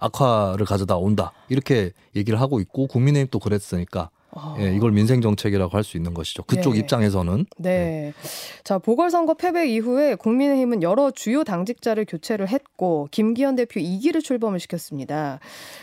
악화를 가져다 온다. 이렇게 얘기를 하고 있고 국민의힘도 그랬으니까 아. 예, 이걸 민생 정책이라고 할 수 있는 것이죠. 그쪽 예. 입장에서는 네. 자, 보궐선거 패배 이후에 국민의힘은 여러 주요 당직자를 교체를 했고, 김기현 대표 2기를 출범을 시켰습니다.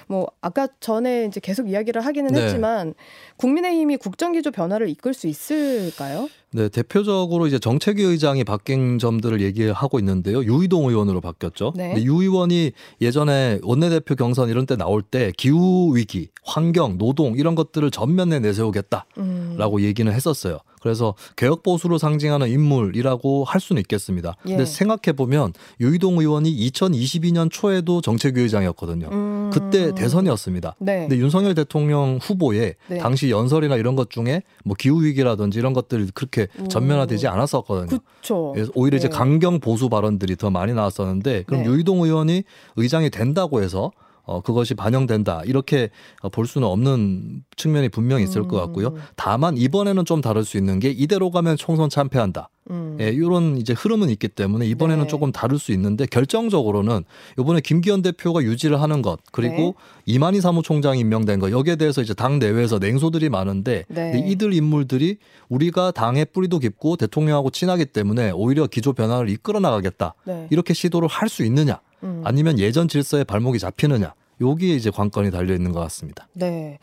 뭐, 아까 전에 이제 계속 이야기를 하기는 네. 했지만, 국민의힘이 국정기조 변화를 이끌 수 있을까요? 네, 대표적으로 이제 정책위 의장이 바뀐 점들을 얘기하고 있는데요. 유이동 의원으로 바뀌었죠. 네. 근데 유 의원이 예전에 원내대표 경선 이런 때 나올 때 기후 위기, 환경, 노동 이런 것들을 전면에 내세우겠다라고 음. 얘기는 했었어요. 그래서 개혁 보수로 상징하는 인물이라고 할 수는 있겠습니다. 근데 예. 생각해 보면 유이동 의원이 2022년 초에도 정책위 의장이었거든요. 음. 그때 대선이었습니다. 네. 근데 윤석열 대통령 후보에 네. 당시 연설이나 이런 것 중에 뭐 기후 위기라든지 이런 것들이 그렇게 음. 전면화되지 않았었거든요. 그쵸. 그래서 오히려 이제 네. 강경 보수 발언들이 더 많이 나왔었는데 그럼 네. 유이동 의원이 의장이 된다고 해서 어 그것이 반영된다 이렇게 어, 볼 수는 없는 측면이 분명히 있을 것 같고요. 음. 다만 이번에는 좀 다를 수 있는 게 이대로 가면 총선 참패한다. 음. 예, 이런 이제 흐름은 있기 때문에 이번에는 네. 조금 다를 수 있는데 결정적으로는 이번에 김기현 대표가 유지를 하는 것 그리고 네. 이만희 사무총장이 임명된 것 여기에 대해서 이제 당 내외에서 냉소들이 많은데 네. 이들 인물들이 우리가 당의 뿌리도 깊고 대통령하고 친하기 때문에 오히려 기조 변화를 이끌어 나가겠다 네. 이렇게 시도를 할 수 있느냐 음. 아니면 예전 질서에 발목이 잡히느냐 여기에 이제 관건이 달려 있는 것 같습니다. 네.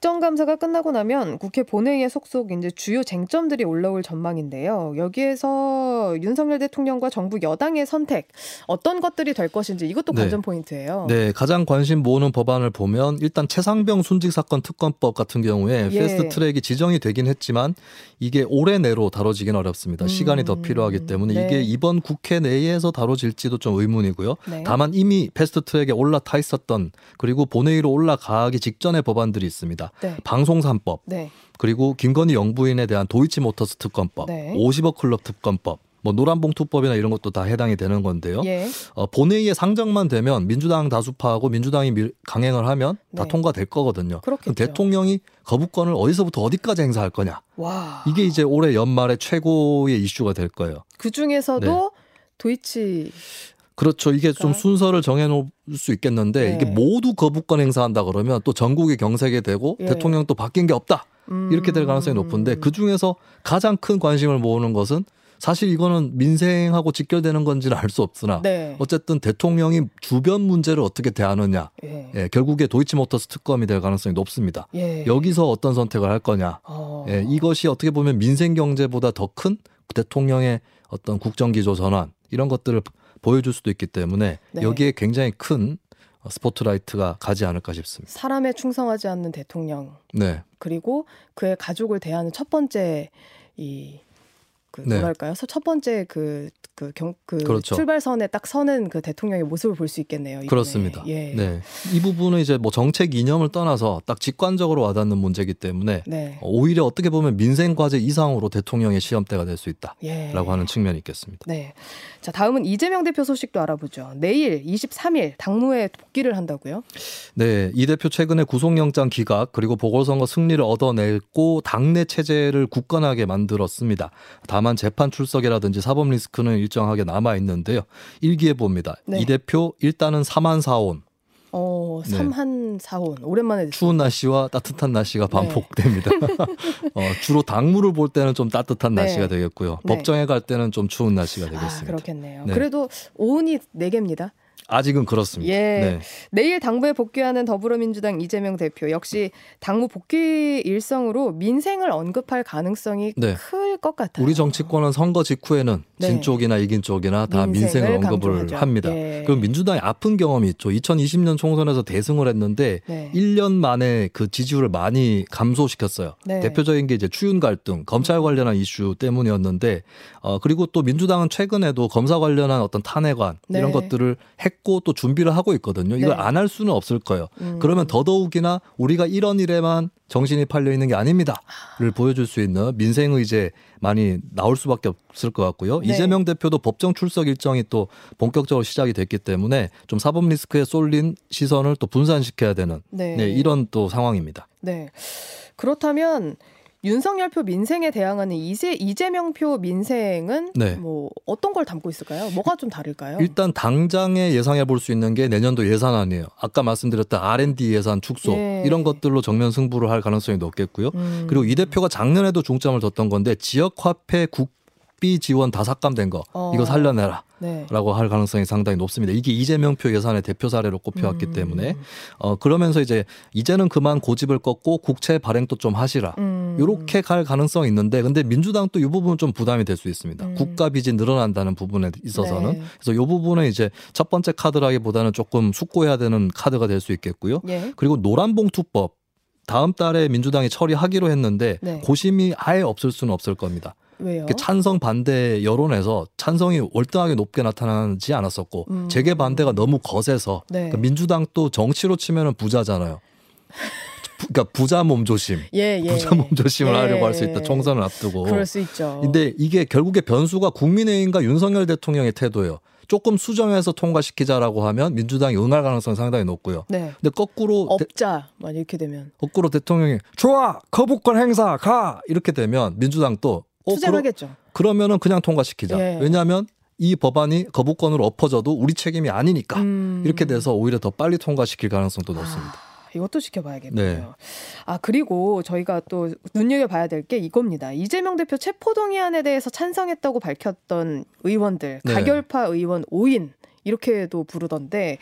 국정감사가 끝나고 나면 국회 본회의에 속속 이제 주요 쟁점들이 올라올 전망인데요. 여기에서 윤석열 대통령과 정부 여당의 선택 어떤 것들이 될 것인지 이것도 네. 관전 포인트예요. 네, 가장 관심 모으는 법안을 보면 일단 최상병 순직 사건 특검법 같은 경우에 예. 패스트 트랙이 지정이 되긴 했지만 이게 올해 내로 다뤄지긴 어렵습니다. 음. 시간이 더 필요하기 때문에 네. 이게 이번 국회 내에서 다뤄질지도 좀 의문이고요. 네. 다만 이미 패스트 트랙에 올라타 있었던 그리고 본회의로 올라가기 직전의 법안들이 있습니다. 네. 방송 3법 네. 그리고 김건희 영부인에 대한 도이치모터스 특검법, 네. 50억 클럽 특검법, 뭐 노란봉투법이나 이런 것도 다 해당이 되는 건데요. 예. 어, 본회의에 상정만 되면 민주당 다수파하고 민주당이 밀- 강행을 하면 다 네. 통과될 거거든요. 그럼. 대통령이 거부권을 어디서부터 어디까지 행사할 거냐. 와. 이게 이제 올해 연말에 최고의 이슈가 될 거예요. 그 중에서도 네. 도이치 그렇죠. 이게 좀 순서를 정해놓을 수 있겠는데 네. 이게 모두 거부권 행사한다 그러면 또 전국이 경색이 되고 예. 대통령 또 바뀐 게 없다 이렇게 될 가능성이 높은데 그 중에서 가장 큰 관심을 모으는 것은 사실 이거는 민생하고 직결되는 건지는 알 수 없으나 네. 어쨌든 대통령이 주변 문제를 어떻게 대하느냐 예. 예, 결국에 도이치모터스 특검이 될 가능성이 높습니다. 예. 여기서 어떤 선택을 할 거냐 어. 예, 이것이 어떻게 보면 민생 경제보다 더 큰 대통령의 어떤 국정 기조 전환 이런 것들을 보여줄 수도 있기 때문에 네. 여기에 굉장히 큰 스포트라이트가 가지 않을까 싶습니다. 사람에 충성하지 않는 대통령 네, 그리고 그의 가족을 대하는 첫 번째 이 그 네. 뭐랄까요? 서- 첫 번째 그 그 경 그 그렇죠. 출발선에 딱 서는 그 대통령의 모습을 볼 수 있겠네요. 이번에. 그렇습니다. 예. 네, 이 부분은 이제 뭐 정책 이념을 떠나서 딱 직관적으로 와닿는 문제이기 때문에 네. 오히려 어떻게 보면 민생 과제 이상으로 대통령의 시험대가 될수 예. 있다라고 하는 측면이 있겠습니다. 네. 자, 다음은 이재명 대표 소식도 알아보죠. 내일 23일 당무에 복귀를 한다고요? 네, 이 대표 최근에 구속영장 기각 그리고 보궐선거 승리를 얻어냈고 당내 체제를 굳건하게 만들었습니다. 다만 재판 출석이라든지 사법 리스크는 일정하게 남아 있는데요. 일기에 봅니다. 네. 이 대표 일단은 사만사온 어, 네. 삼한 사혼 오랜만에 듣습니다. 추운 날씨와 따뜻한 날씨가 네. 반복됩니다. 어, 주로 당무를 볼 때는 좀 따뜻한 네. 날씨가 되겠고요. 네. 법정에 갈 때는 좀 추운 날씨가 아, 되겠습니다. 그렇겠네요. 네. 그래도 오은이 4개입니다. 아직은 그렇습니다. 예. 네. 내일 당부에 복귀하는 더불어민주당 이재명 대표 역시 당무 복귀 일성으로 민생을 언급할 가능성이 네. 클것 같아요. 우리 정치권은 선거 직후에는 네. 진 쪽이나 이긴 쪽이나 다 민생을 민생을 언급을 강조하죠. 합니다. 예. 그럼 민주당이 아픈 경험이 있죠. 2020년 총선에서 대승을 했는데 네. 1년 만에 그 지지율을 많이 감소시켰어요. 네. 대표적인 게 이제 추윤 갈등, 검찰 관련한 이슈 때문이었는데, 어, 그리고 또 민주당은 최근에도 검사 관련한 어떤 탄핵안 네. 이런 것들을 했고 또 준비를 하고 있거든요. 이걸 네. 안할 수는 없을 거예요. 음. 그러면 더더욱이나 우리가 이런 일에만 정신이 팔려 있는 게 아닙니다를 보여줄 수 있는 민생 의제 많이 나올 수밖에 없을 것 같고요. 네. 이재명 대표도 법정 출석 일정이 또 본격적으로 시작이 됐기 때문에 좀 사법 리스크에 쏠린 시선을 또 분산시켜야 되는 네. 네, 이런 또 상황입니다. 네. 그렇다면 윤석열 표 민생에 대항하는 이세, 이재명 표 민생은 네. 뭐 어떤 걸 담고 있을까요? 뭐가 좀 다를까요? 일단 당장에 예상해 볼 수 있는 게 내년도 예산안이에요. 아까 말씀드렸던 R&D 예산 축소 예. 이런 것들로 정면 승부를 할 가능성이 높겠고요. 음. 그리고 이 대표가 작년에도 중점을 뒀던 건데 지역 화폐 국 비 지원 다 삭감된 거 어. 이거 살려내라. 네. 라고 할 가능성이 상당히 높습니다. 이게 이재명표 예산의 대표 사례로 꼽혀왔기 음. 때문에 어 그러면서 이제 이제는 그만 고집을 꺾고 국채 발행도 좀 하시라. 음. 요렇게 갈 가능성이 있는데 근데 민주당 또이 부분은 좀 부담이 될 수 있습니다. 음. 국가 빚이 늘어난다는 부분에 있어서는 네. 그래서 요 부분은 이제 첫 번째 카드라기보다는 조금 숙고해야 되는 카드가 될 수 있겠고요. 예. 그리고 노란봉투법 다음 달에 민주당이 처리하기로 했는데 네. 고심이 아예 없을 수는 없을 겁니다. 왜요? 그 찬성 반대 여론에서 찬성이 월등하게 높게 나타나지 않았었고 음. 재계 반대가 너무 거세서 네. 그러니까 민주당 또 정치로 치면은 부자잖아요. 부- 그러니까 부자 몸 조심, 예, 예. 부자 몸 조심을 예. 하려고 할 수 있다. 총선을 앞두고. 그럴 수 있죠. 근데 이게 결국에 변수가 국민의힘과 윤석열 대통령의 태도예요. 조금 수정해서 통과시키자라고 하면 민주당이 응할 가능성이 상당히 높고요. 네. 근데 거꾸로 대, 업자 만 이렇게 되면 거꾸로 대통령이 좋아 거부권 행사 가 이렇게 되면 민주당 또 투쟁하겠죠. 그러 면은 그냥 통과시키자. 예. 왜냐하면 이 법안이 거부권으로 엎어져도 우리 책임이 아니니까 음. 이렇게 돼서 오히려 더 빨리 통과시킬 가능성도 높습니다. 아, 이것도 지켜봐야겠네요. 네. 아 그리고 저희가 또 눈여겨봐야 될 게 이겁니다. 이재명 대표 체포동의안에 대해서 찬성했다고 밝혔던 의원들 네. 가결파 의원 5인 이렇게도 부르던데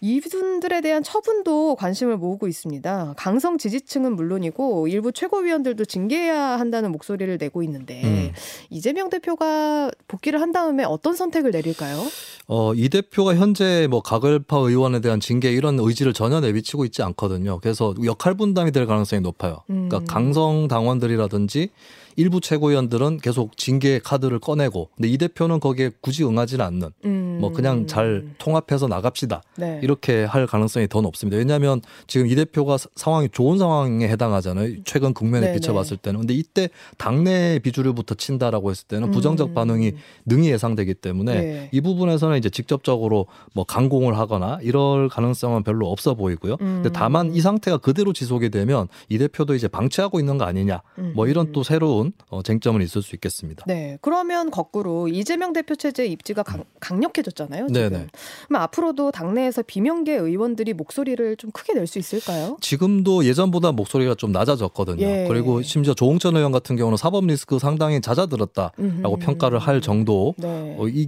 이분들에 대한 처분도 관심을 모으고 있습니다. 강성 지지층은 물론이고 일부 최고위원들도 징계해야 한다는 목소리를 내고 있는데 음. 이재명 대표가 복귀를 한 다음에 어떤 선택을 내릴까요? 어, 이 대표가 현재 뭐 가결파 의원에 대한 징계 이런 의지를 전혀 내비치고 있지 않거든요. 그래서 역할 분담이 될 가능성이 높아요. 그러니까 음. 강성 당원들이라든지 일부 최고위원들은 계속 징계 카드를 꺼내고 근데 이 대표는 거기에 굳이 응하지는 않는 음. 뭐 그냥 잘 통합해서 나갑시다. 네. 이렇게 할 가능성이 더 높습니다. 왜냐하면 지금 이 대표가 사- 상황이 좋은 상황에 해당하잖아요. 최근 국면에 네네. 비춰봤을 때는. 근데 이때 당내 비주류부터 친다라고 했을 때는 부정적 음. 반응이 능히 예상되기 때문에 네. 이 부분에서는 이제 직접적으로 뭐 강공을 하거나 이럴 가능성은 별로 없어 보이고요. 근데 음. 다만 이 상태가 그대로 지속이 되면 이 대표도 이제 방치하고 있는 거 아니냐. 뭐 이런 또 새로운 부분 어, 쟁점은 있을 수 있겠습니다. 네. 그러면 거꾸로 이재명 대표 체제 입지가 강, 강력해졌잖아요. 지금. 네네. 그럼 앞으로도 당내에서 비명계 의원들이 목소리를 좀 크게 낼 수 있을까요? 지금도 예전보다 목소리가 좀 낮아졌거든요. 예. 그리고 심지어 조홍천 의원 같은 경우는 사법 리스크 상당히 잦아들었다라고 음흠. 평가를 할 정도이기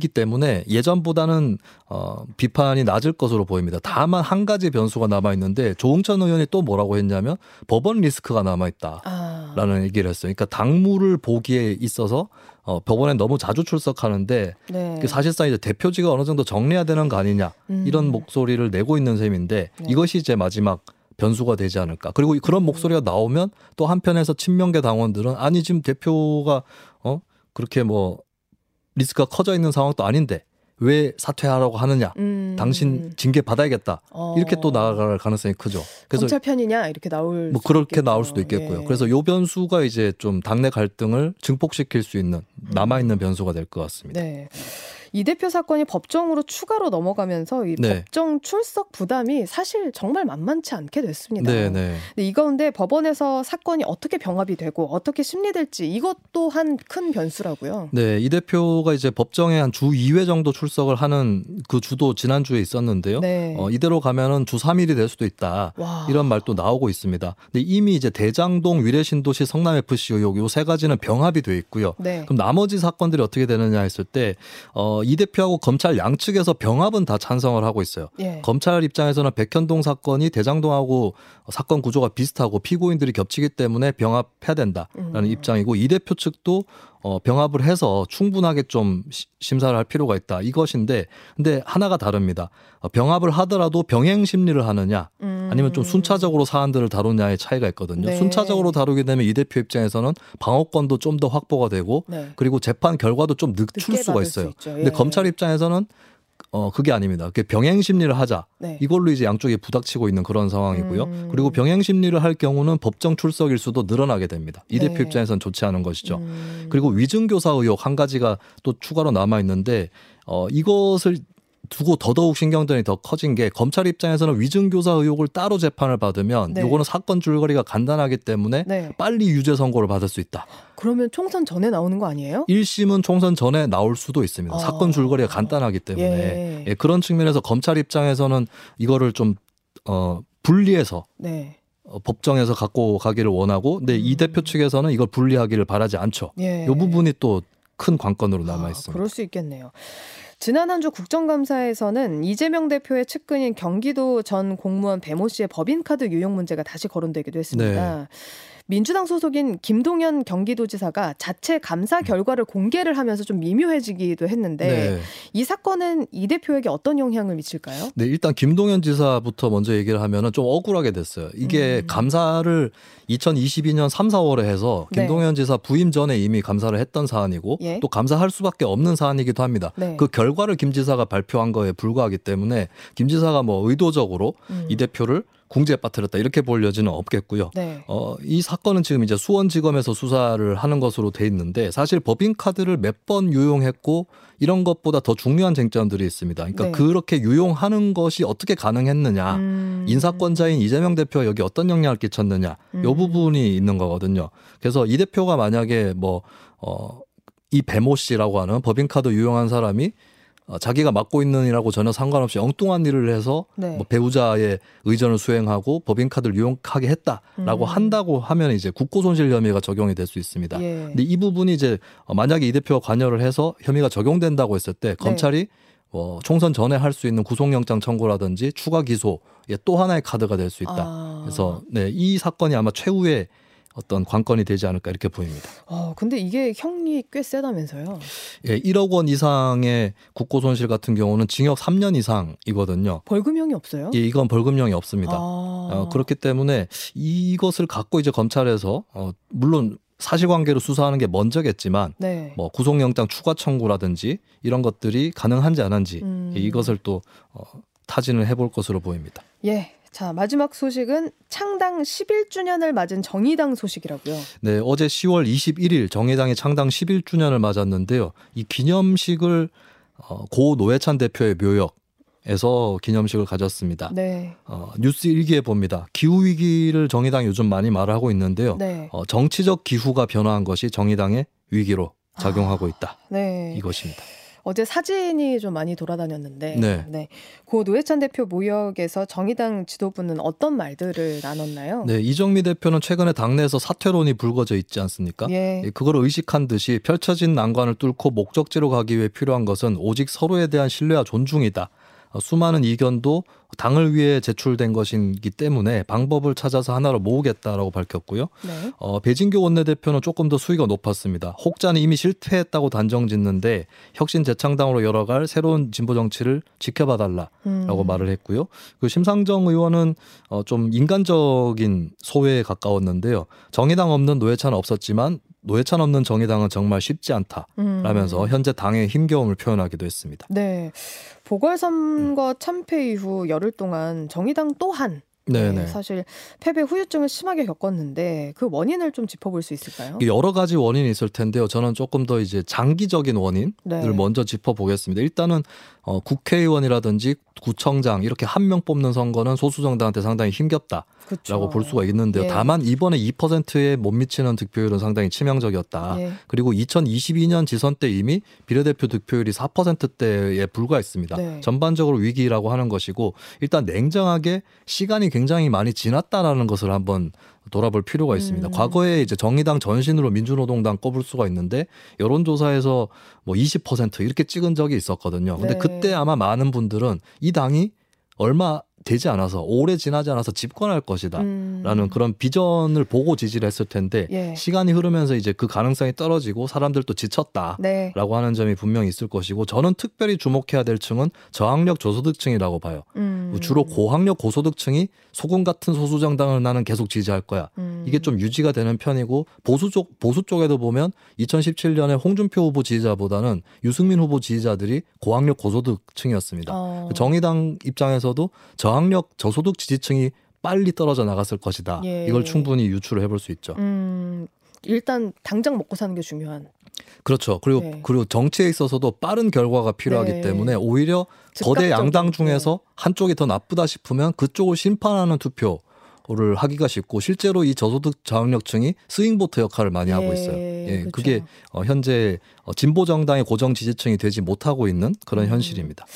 네. 때문에 예전보다는 어, 비판이 낮을 것으로 보입니다. 다만 한 가지 변수가 남아 있는데 조홍천 의원이 또 뭐라고 했냐면 법원 리스크가 남아 있다 라는 아. 얘기를 했어요. 그러니까 당무를 보기에 있어서 어, 법원에 너무 자주 출석하는데 네. 사실상 이제 대표직을 어느 정도 정리해야 되는 거 아니냐 음. 이런 목소리를 내고 있는 셈인데 네. 이것이 이제 마지막 변수가 되지 않을까. 그리고 그런 음. 목소리가 나오면 또 한편에서 친명계 당원들은 아니 지금 대표가 어 그렇게 뭐 리스크가 커져 있는 상황도 아닌데 왜 사퇴하라고 하느냐? 음. 당신 징계 받아야겠다. 어. 이렇게 또 나아갈 가능성이 크죠. 그래서 검찰 편이냐 이렇게 나올 뭐 그렇게 있겠죠. 나올 수도 있겠고요. 예. 그래서 요 변수가 이제 좀 당내 갈등을 증폭시킬 수 있는 남아 있는 변수가 될 것 같습니다. 네. 이 대표 사건이 법정으로 추가로 넘어가면서 이 네. 법정 출석 부담이 사실 정말 만만치 않게 됐습니다. 네, 네. 근데 이 가운데 법원에서 사건이 어떻게 병합이 되고 어떻게 심리될지 이것 또한 큰 변수라고요. 네, 이 대표가 이제 법정에 한 주 2회 정도 출석을 하는 그 주도 지난주에 있었는데요. 네. 어, 이대로 가면은 주 3일이 될 수도 있다. 와. 이런 말도 나오고 있습니다. 근데 이미 이제 대장동 위례신도시 성남 FC 의혹 요세 가지는 병합이 돼 있고요. 네. 그럼 나머지 사건들이 어떻게 되느냐 했을 때 어, 이 대표하고 검찰 양측에서 병합은 다 찬성을 하고 있어요. 예. 검찰 입장에서는 백현동 사건이 대장동하고 사건 구조가 비슷하고 피고인들이 겹치기 때문에 병합해야 된다라는 음. 입장이고 이 대표 측도 어, 병합을 해서 충분하게 좀 심사를 할 필요가 있다 이것인데 근데 하나가 다릅니다. 어, 병합을 하더라도 병행 심리를 하느냐 아니면 좀 음. 순차적으로 사안들을 다루냐의 차이가 있거든요. 네. 순차적으로 다루게 되면 이 대표 입장에서는 방어권도 좀 더 확보가 되고 네. 그리고 재판 결과도 좀 늦출 수가 있어요. 수 예. 근데 검찰 입장에서는 어 그게 아닙니다. 그게 병행 심리를 하자. 네. 이걸로 이제 양쪽이 부닥치고 있는 그런 상황이고요. 음. 그리고 병행 심리를 할 경우는 법정 출석 일수도 늘어나게 됩니다. 이 네. 대표 입장에선 좋지 않은 것이죠. 음. 그리고 위증 교사 의혹 한 가지가 또 추가로 남아 있는데 어 이것을 두고 더더욱 신경전이 더 커진 게 검찰 입장에서는 위증교사 의혹을 따로 재판을 받으면 네. 요거는 사건 줄거리가 간단하기 때문에 네. 빨리 유죄 선고를 받을 수 있다. 그러면 총선 전에 나오는 거 아니에요? 1심은 총선 전에 나올 수도 있습니다. 아. 사건 줄거리가 간단하기 때문에 예. 예, 그런 측면에서 검찰 입장에서는 이거를 좀 어, 분리해서 네. 어, 법정에서 갖고 가기를 원하고 근데 음. 이 대표 측에서는 이걸 분리하기를 바라지 않죠. 예. 이 부분이 또 큰 관건으로 남아 아, 있습니다. 아, 그럴 수 있겠네요. 지난 한 주 국정감사에서는 이재명 대표의 측근인 경기도 전 공무원 배모 씨의 법인카드 유용 문제가 다시 거론되기도 했습니다. 네. 민주당 소속인 김동연 경기도지사가 자체 감사 결과를 공개를 하면서 좀 미묘해지기도 했는데 네. 이 사건은 이 대표에게 어떤 영향을 미칠까요? 네, 일단 김동연 지사부터 먼저 얘기를 하면은 좀 억울하게 됐어요. 이게 음. 감사를 2022년 3, 4월에 해서 네. 김동연 네. 지사 부임 전에 이미 감사를 했던 사안이고 예? 또 감사할 수밖에 없는 사안이기도 합니다. 네. 그 결과를 김 지사가 발표한 거에 불과하기 때문에 김 지사가 뭐 의도적으로 음. 이 대표를 궁지에 빠뜨렸다 이렇게 볼 여지는 없겠고요. 네. 어, 이 사건은 지금 이제 수원지검에서 수사를 하는 것으로 돼 있는데 사실 법인카드를 몇 번 유용했고 이런 것보다 더 중요한 쟁점들이 있습니다. 그러니까 네. 그렇게 유용하는 것이 어떻게 가능했느냐, 음. 인사권자인 이재명 대표가 여기 어떤 영향을 끼쳤느냐, 음. 이 부분이 있는 거거든요. 그래서 이 대표가 만약에 뭐 어, 이 배모 씨라고 하는 법인카드 유용한 사람이 어, 자기가 맡고 있는 일하고 전혀 상관없이 엉뚱한 일을 해서 네. 뭐 배우자의 의전을 수행하고 법인카드를 유용하게 했다라고 음. 한다고 하면 이제 국고손실 혐의가 적용이 될 수 있습니다. 예. 근데 이 부분이 이제 어, 만약에 이 대표가 관여를 해서 혐의가 적용된다고 했을 때 네. 검찰이 네. 어, 총선 전에 할 수 있는 구속영장 청구라든지 추가 기소의 또 하나의 카드가 될 수 있다. 아. 그래서 네, 이 사건이 아마 최후의 어떤 관건이 되지 않을까 이렇게 보입니다. 어, 근데 이게 형이 꽤 세다면서요? 예, 1억 원 이상의 국고 손실 같은 경우는 징역 3년 이상이거든요. 벌금형이 없어요? 예, 이건 벌금형이 없습니다. 아. 어, 그렇기 때문에 이것을 갖고 이제 검찰에서 어, 물론 사실관계로 수사하는 게 먼저겠지만 네. 뭐 구속영장 추가 청구라든지 이런 것들이 가능한지 안 한지 음. 이것을 또 어, 타진을 해볼 것으로 보입니다. 예, 자, 마지막 소식은 창당 11주년을 맞은 정의당 소식이라고요. 네, 어제 10월 21일 정의당의 창당 11주년을 맞았는데요. 이 기념식을 어, 고 노회찬 대표의 묘역 에서 기념식을 가졌습니다. 네. 어, 뉴스 일기에 봅니다. 기후 위기를 정의당 요즘 많이 말하고 있는데요. 네. 어, 정치적 기후가 변화한 것이 정의당의 위기로 작용하고 있다. 네. 이것입니다. 어제 사진이 좀 많이 돌아다녔는데, 네. 고 노회찬 대표 모역에서 정의당 지도부는 어떤 말들을 나눴나요? 네, 이정미 대표는 최근에 당내에서 사퇴론이 불거져 있지 않습니까? 예. 예, 그걸 의식한 듯이 펼쳐진 난관을 뚫고 목적지로 가기 위해 필요한 것은 오직 서로에 대한 신뢰와 존중이다. 어, 수많은 이견도 당을 위해 제출된 것이기 때문에 방법을 찾아서 하나로 모으겠다라고 밝혔고요. 네. 어, 배진교 원내대표는 조금 더 수위가 높았습니다. 혹자는 이미 실패했다고 단정 짓는데 혁신 재창당으로 열어갈 새로운 진보 정치를 지켜봐 달라라고 음. 말을 했고요. 그 심상정 의원은 어, 좀 인간적인 소회에 가까웠는데요. 정의당 없는 노회찬은 없었지만 노회찬 없는 정의당은 정말 쉽지 않다. 음. 라면서 현재 당의 힘겨움을 표현하기도 했습니다. 네. 보궐선거 참패 이후 열흘 동안 정의당 또한 네네. 네, 사실 패배 후유증을 심하게 겪었는데 그 원인을 좀 짚어볼 수 있을까요? 여러 가지 원인이 있을 텐데요. 저는 조금 더 이제 장기적인 원인을 네. 먼저 짚어보겠습니다. 일단은 어, 국회의원이라든지 구청장 이렇게 한 명 뽑는 선거는 소수 정당한테 상당히 힘겹다라고 그렇죠. 볼 수가 있는데요. 예. 다만 이번에 2%에 못 미치는 득표율은 상당히 치명적이었다. 예. 그리고 2022년 지선 때 이미 비례대표 득표율이 4%대에 불과했습니다. 네. 전반적으로 위기라고 하는 것이고 일단 냉정하게 시간이 굉장히 많이 지났다라는 것을 한번 돌아볼 필요가 있습니다. 음. 과거에 이제 정의당 전신으로 민주노동당 꼽을 수가 있는데 여론조사에서 뭐 20% 이렇게 찍은 적이 있었거든요. 근데 네. 그때 아마 많은 분들은 이 당이 얼마 되지 않아서 오래 지나지 않아서 집권할 것이다. 음. 라는 그런 비전을 보고 지지를 했을 텐데 예. 시간이 흐르면서 이제 그 가능성이 떨어지고 사람들도 지쳤다. 네. 라고 하는 점이 분명히 있을 것이고 저는 특별히 주목해야 될 층은 저학력 저소득층이라고 봐요. 음. 주로 고학력 고소득층이 소금 같은 소수 정당을 나는 계속 지지할 거야. 음. 이게 좀 유지가 되는 편이고 보수 쪽 보수 쪽에도 보면 2017년에 홍준표 후보 지지자보다는 유승민 후보 지지자들이 고학력 고소득층이었습니다. 어. 정의당 입장에서도 저 학력 저소득 지지층이 빨리 떨어져 나갔을 것이다. 예. 이걸 충분히 유추를 해볼 수 있죠. 음. 일단 당장 먹고 사는 게 중요한. 그렇죠. 그리고 네. 그리고 정치에 있어서도 빠른 결과가 필요하기 네. 때문에 오히려 거대 양당 중에서 네. 한쪽이 더 나쁘다 싶으면 그쪽을 심판하는 투표 를 하기가 쉽고 실제로 이 저소득 저학력층이 스윙보트 역할을 많이 하고 예, 있어요. 예, 그렇죠. 그게 어, 현재 어, 진보 정당의 고정 지지층이 되지 못하고 있는 그런 음. 현실입니다.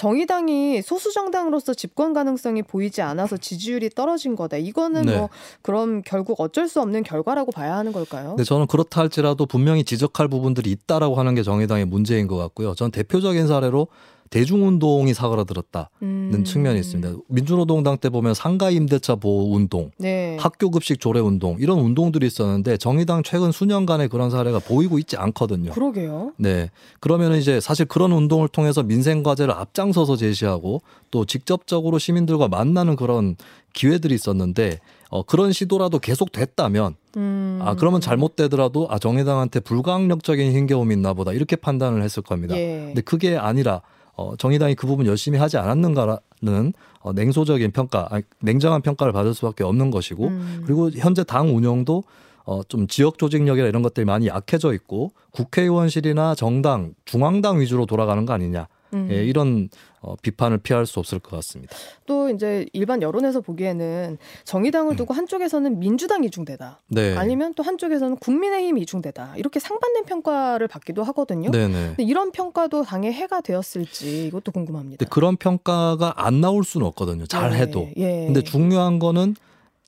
정의당이 소수 정당으로서 집권 가능성이 보이지 않아서 지지율이 떨어진 거다. 이거는 네. 뭐 그럼 결국 어쩔 수 없는 결과라고 봐야 하는 걸까요? 근데 저는 그렇다 할지라도 분명히 지적할 부분들이 있다라고 하는 게 정의당의 문제인 것 같고요. 전 대표적인 사례로 대중운동이 사그라들었다는 음. 측면이 있습니다. 민주노동당 때 보면 상가 임대차 보호 운동, 네. 학교 급식 조례 운동 이런 운동들이 있었는데 정의당 최근 수년간의 그런 사례가 보이고 있지 않거든요. 그러게요. 네. 그러면 이제 사실 그런 운동을 통해서 민생 과제를 앞장서서 제시하고 또 직접적으로 시민들과 만나는 그런 기회들이 있었는데 어, 그런 시도라도 계속 됐다면 음. 아 그러면 잘못되더라도 아 정의당한테 불가항력적인 힘겨움이 있나 보다 이렇게 판단을 했을 겁니다. 예. 근데 그게 아니라 어, 정의당이 그 부분 열심히 하지 않았는가라는 어, 냉소적인 평가, 아니, 냉정한 평가를 받을 수밖에 없는 것이고 음. 그리고 현재 당 운영도 어, 좀 지역 조직력이나 이런 것들이 많이 약해져 있고 국회의원실이나 정당, 중앙당 위주로 돌아가는 거 아니냐. 음. 예, 이런 어, 비판을 피할 수 없을 것 같습니다. 또 이제 일반 여론에서 보기에는 정의당을 두고 한쪽에서는 민주당 이중대다. 음. 네. 아니면 또 한쪽에서는 국민의힘 이중대다. 이렇게 상반된 평가를 받기도 하거든요. 네네. 근데 이런 평가도 당에 해가 되었을지 이것도 궁금합니다. 그런 평가가 안 나올 수는 없거든요. 잘 해도. 예. 근데 중요한 거는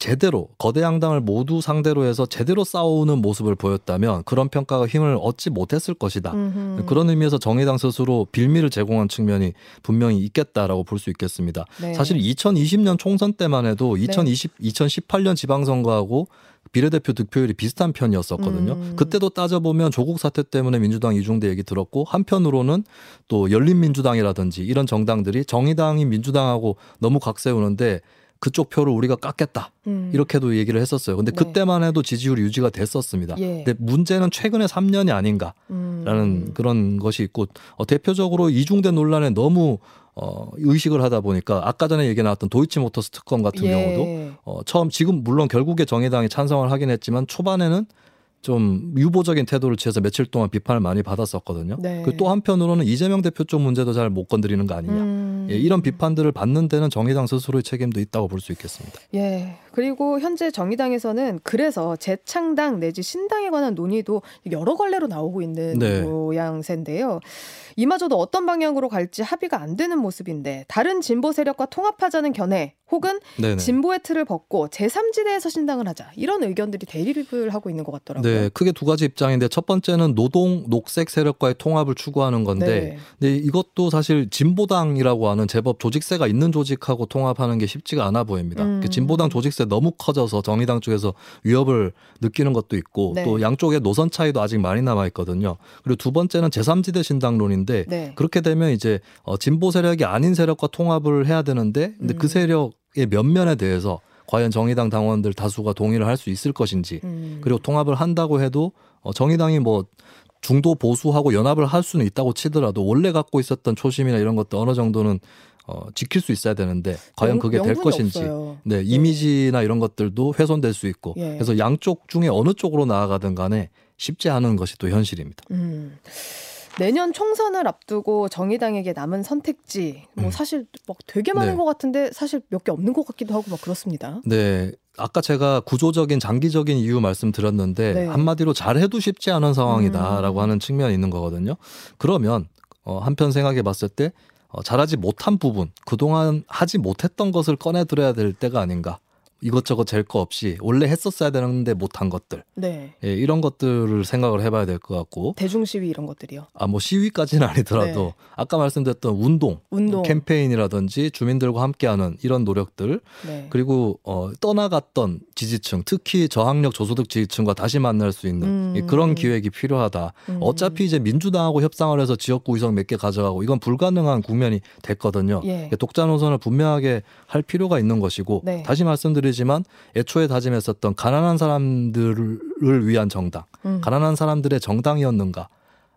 제대로 거대 양당을 모두 상대로 해서 제대로 싸우는 모습을 보였다면 그런 평가가 힘을 얻지 못했을 것이다. 음흠. 그런 의미에서 정의당 스스로 빌미를 제공한 측면이 분명히 있겠다라고 볼 수 있겠습니다. 네. 사실 2020년 총선 때만 해도 2020, 2018년 지방선거하고 비례대표 득표율이 비슷한 편이었었거든요. 음. 그때도 따져보면 조국 사태 때문에 민주당 이중대 얘기 들었고 한편으로는 또 열린민주당이라든지 이런 정당들이 정의당이 민주당하고 너무 각세우는데 그쪽 표를 우리가 깎겠다 음. 이렇게도 얘기를 했었어요. 근데 네. 그때만 해도 지지율이 유지가 됐었습니다. 예. 근데 문제는 최근에 3년이 아닌가. 음. 라는 그런 것이 있고 어, 대표적으로 이중대 논란에 너무 어, 의식을 하다 보니까 아까 전에 얘기 나왔던 도이치모터스 특검 같은 예. 경우도 어, 처음 지금 물론 결국에 정의당이 찬성을 하긴 했지만 초반에는 좀 유보적인 태도를 취해서 며칠 동안 비판을 많이 받았었거든요. 네. 그 또 한편으로는 이재명 대표 쪽 문제도 잘 못 건드리는 거 아니냐. 음. 음. 예, 이런 비판들을 받는 데는 정의당 스스로의 책임도 있다고 볼 수 있겠습니다. 예. 그리고 현재 정의당에서는 그래서 재창당 내지 신당에 관한 논의도 여러 갈래로 나오고 있는 네. 모양새인데요. 이마저도 어떤 방향으로 갈지 합의가 안 되는 모습인데 다른 진보 세력과 통합하자는 견해 혹은 네네. 진보의 틀을 벗고 제3지대에서 신당을 하자 이런 의견들이 대립을 하고 있는 것 같더라고요. 네, 크게 두 가지 입장인데 첫 번째는 노동 녹색 세력과의 통합을 추구하는 건데, 네. 네 이것도 사실 진보당이라고 하는 제법 조직세가 있는 조직하고 통합하는 게 쉽지가 않아 보입니다. 음. 진보당 조직세 너무 커져서 정의당 쪽에서 위협을 느끼는 것도 있고 네. 또 양쪽의 노선 차이도 아직 많이 남아 있거든요. 그리고 두 번째는 제3지대 신당론인데 네. 그렇게 되면 이제 어, 진보 세력이 아닌 세력과 통합을 해야 되는데 근데 그 음. 그 세력 의 면면에 대해서 과연 정의당 당원들 다수가 동의를 할 수 있을 것인지 음. 그리고 통합을 한다고 해도 어, 정의당이 뭐 중도 보수하고 연합을 할 수는 있다고 치더라도 원래 갖고 있었던 초심이나 이런 것도 어느 정도는 어, 지킬 수 있어야 되는데 과연 그게 될 것인지 네, 네, 이미지나 이런 것들도 훼손될 수 있고 예. 그래서 양쪽 중에 어느 쪽으로 나아가든 간에 쉽지 않은 것이 또 현실입니다. 음. 내년 총선을 앞두고 정의당에게 남은 선택지 뭐 음. 사실 막 되게 많은 네. 것 같은데 사실 몇 개 없는 것 같기도 하고 막 그렇습니다. 네. 아까 제가 구조적인 장기적인 이유 말씀드렸는데 네. 한마디로 잘해도 쉽지 않은 상황이다라고 음. 하는 측면이 있는 거거든요. 그러면 어, 한편 생각해 봤을 때 어, 잘하지 못한 부분, 그동안 하지 못했던 것을 꺼내들어야 될 때가 아닌가. 이것저것 잴 거 없이 원래 했었어야 되는데 못한 것들. 네. 예, 이런 것들을 생각을 해봐야 될 것 같고. 대중 시위 이런 것들이요. 아, 뭐 시위까지는 아니더라도 네. 아까 말씀드렸던 운동, 운동. 캠페인이라든지 주민들과 함께하는 이런 노력들. 네. 그리고 어, 떠나갔던 지지층, 특히 저학력 저소득 지지층과 다시 만날 수 있는 음. 그런 기획이 필요하다. 음. 어차피 이제 민주당하고 협상을 해서 지역구 의석 몇 개 가져가고 이건 불가능한 국면이 됐거든요. 예. 독자 노선을 분명하게 할 필요가 있는 것이고 네. 다시 말씀드리 말씀지만 애초에 다짐했었던 가난한 사람들을 위한 정당, 음. 가난한 사람들의 정당이었는가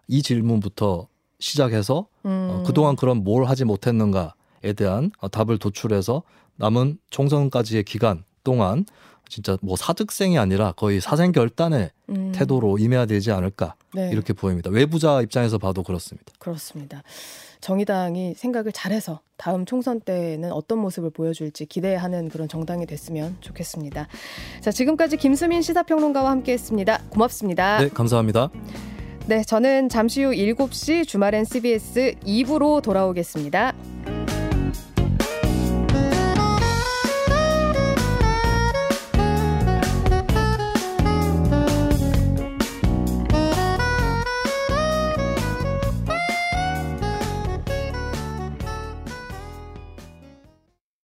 이 질문부터 시작해서 어, 음. 어, 그동안 그럼 뭘 하지 못했는가에 대한 어, 답을 도출해서 남은 총선까지의 기간 동안 진짜 뭐 사득생이 아니라 거의 사생결단의 음. 태도로 임해야 되지 않을까 네. 이렇게 보입니다. 외부자 입장에서 봐도 그렇습니다. 그렇습니다. 정의당이 생각을 잘해서 다음 총선 때는 어떤 모습을 보여줄지 기대하는 그런 정당이 됐으면 좋겠습니다. 자, 지금까지 김수민 시사평론가와 함께했습니다. 고맙습니다. 네, 감사합니다. 네, 저는 잠시 후 7시 주말엔 CBS 2부로 돌아오겠습니다.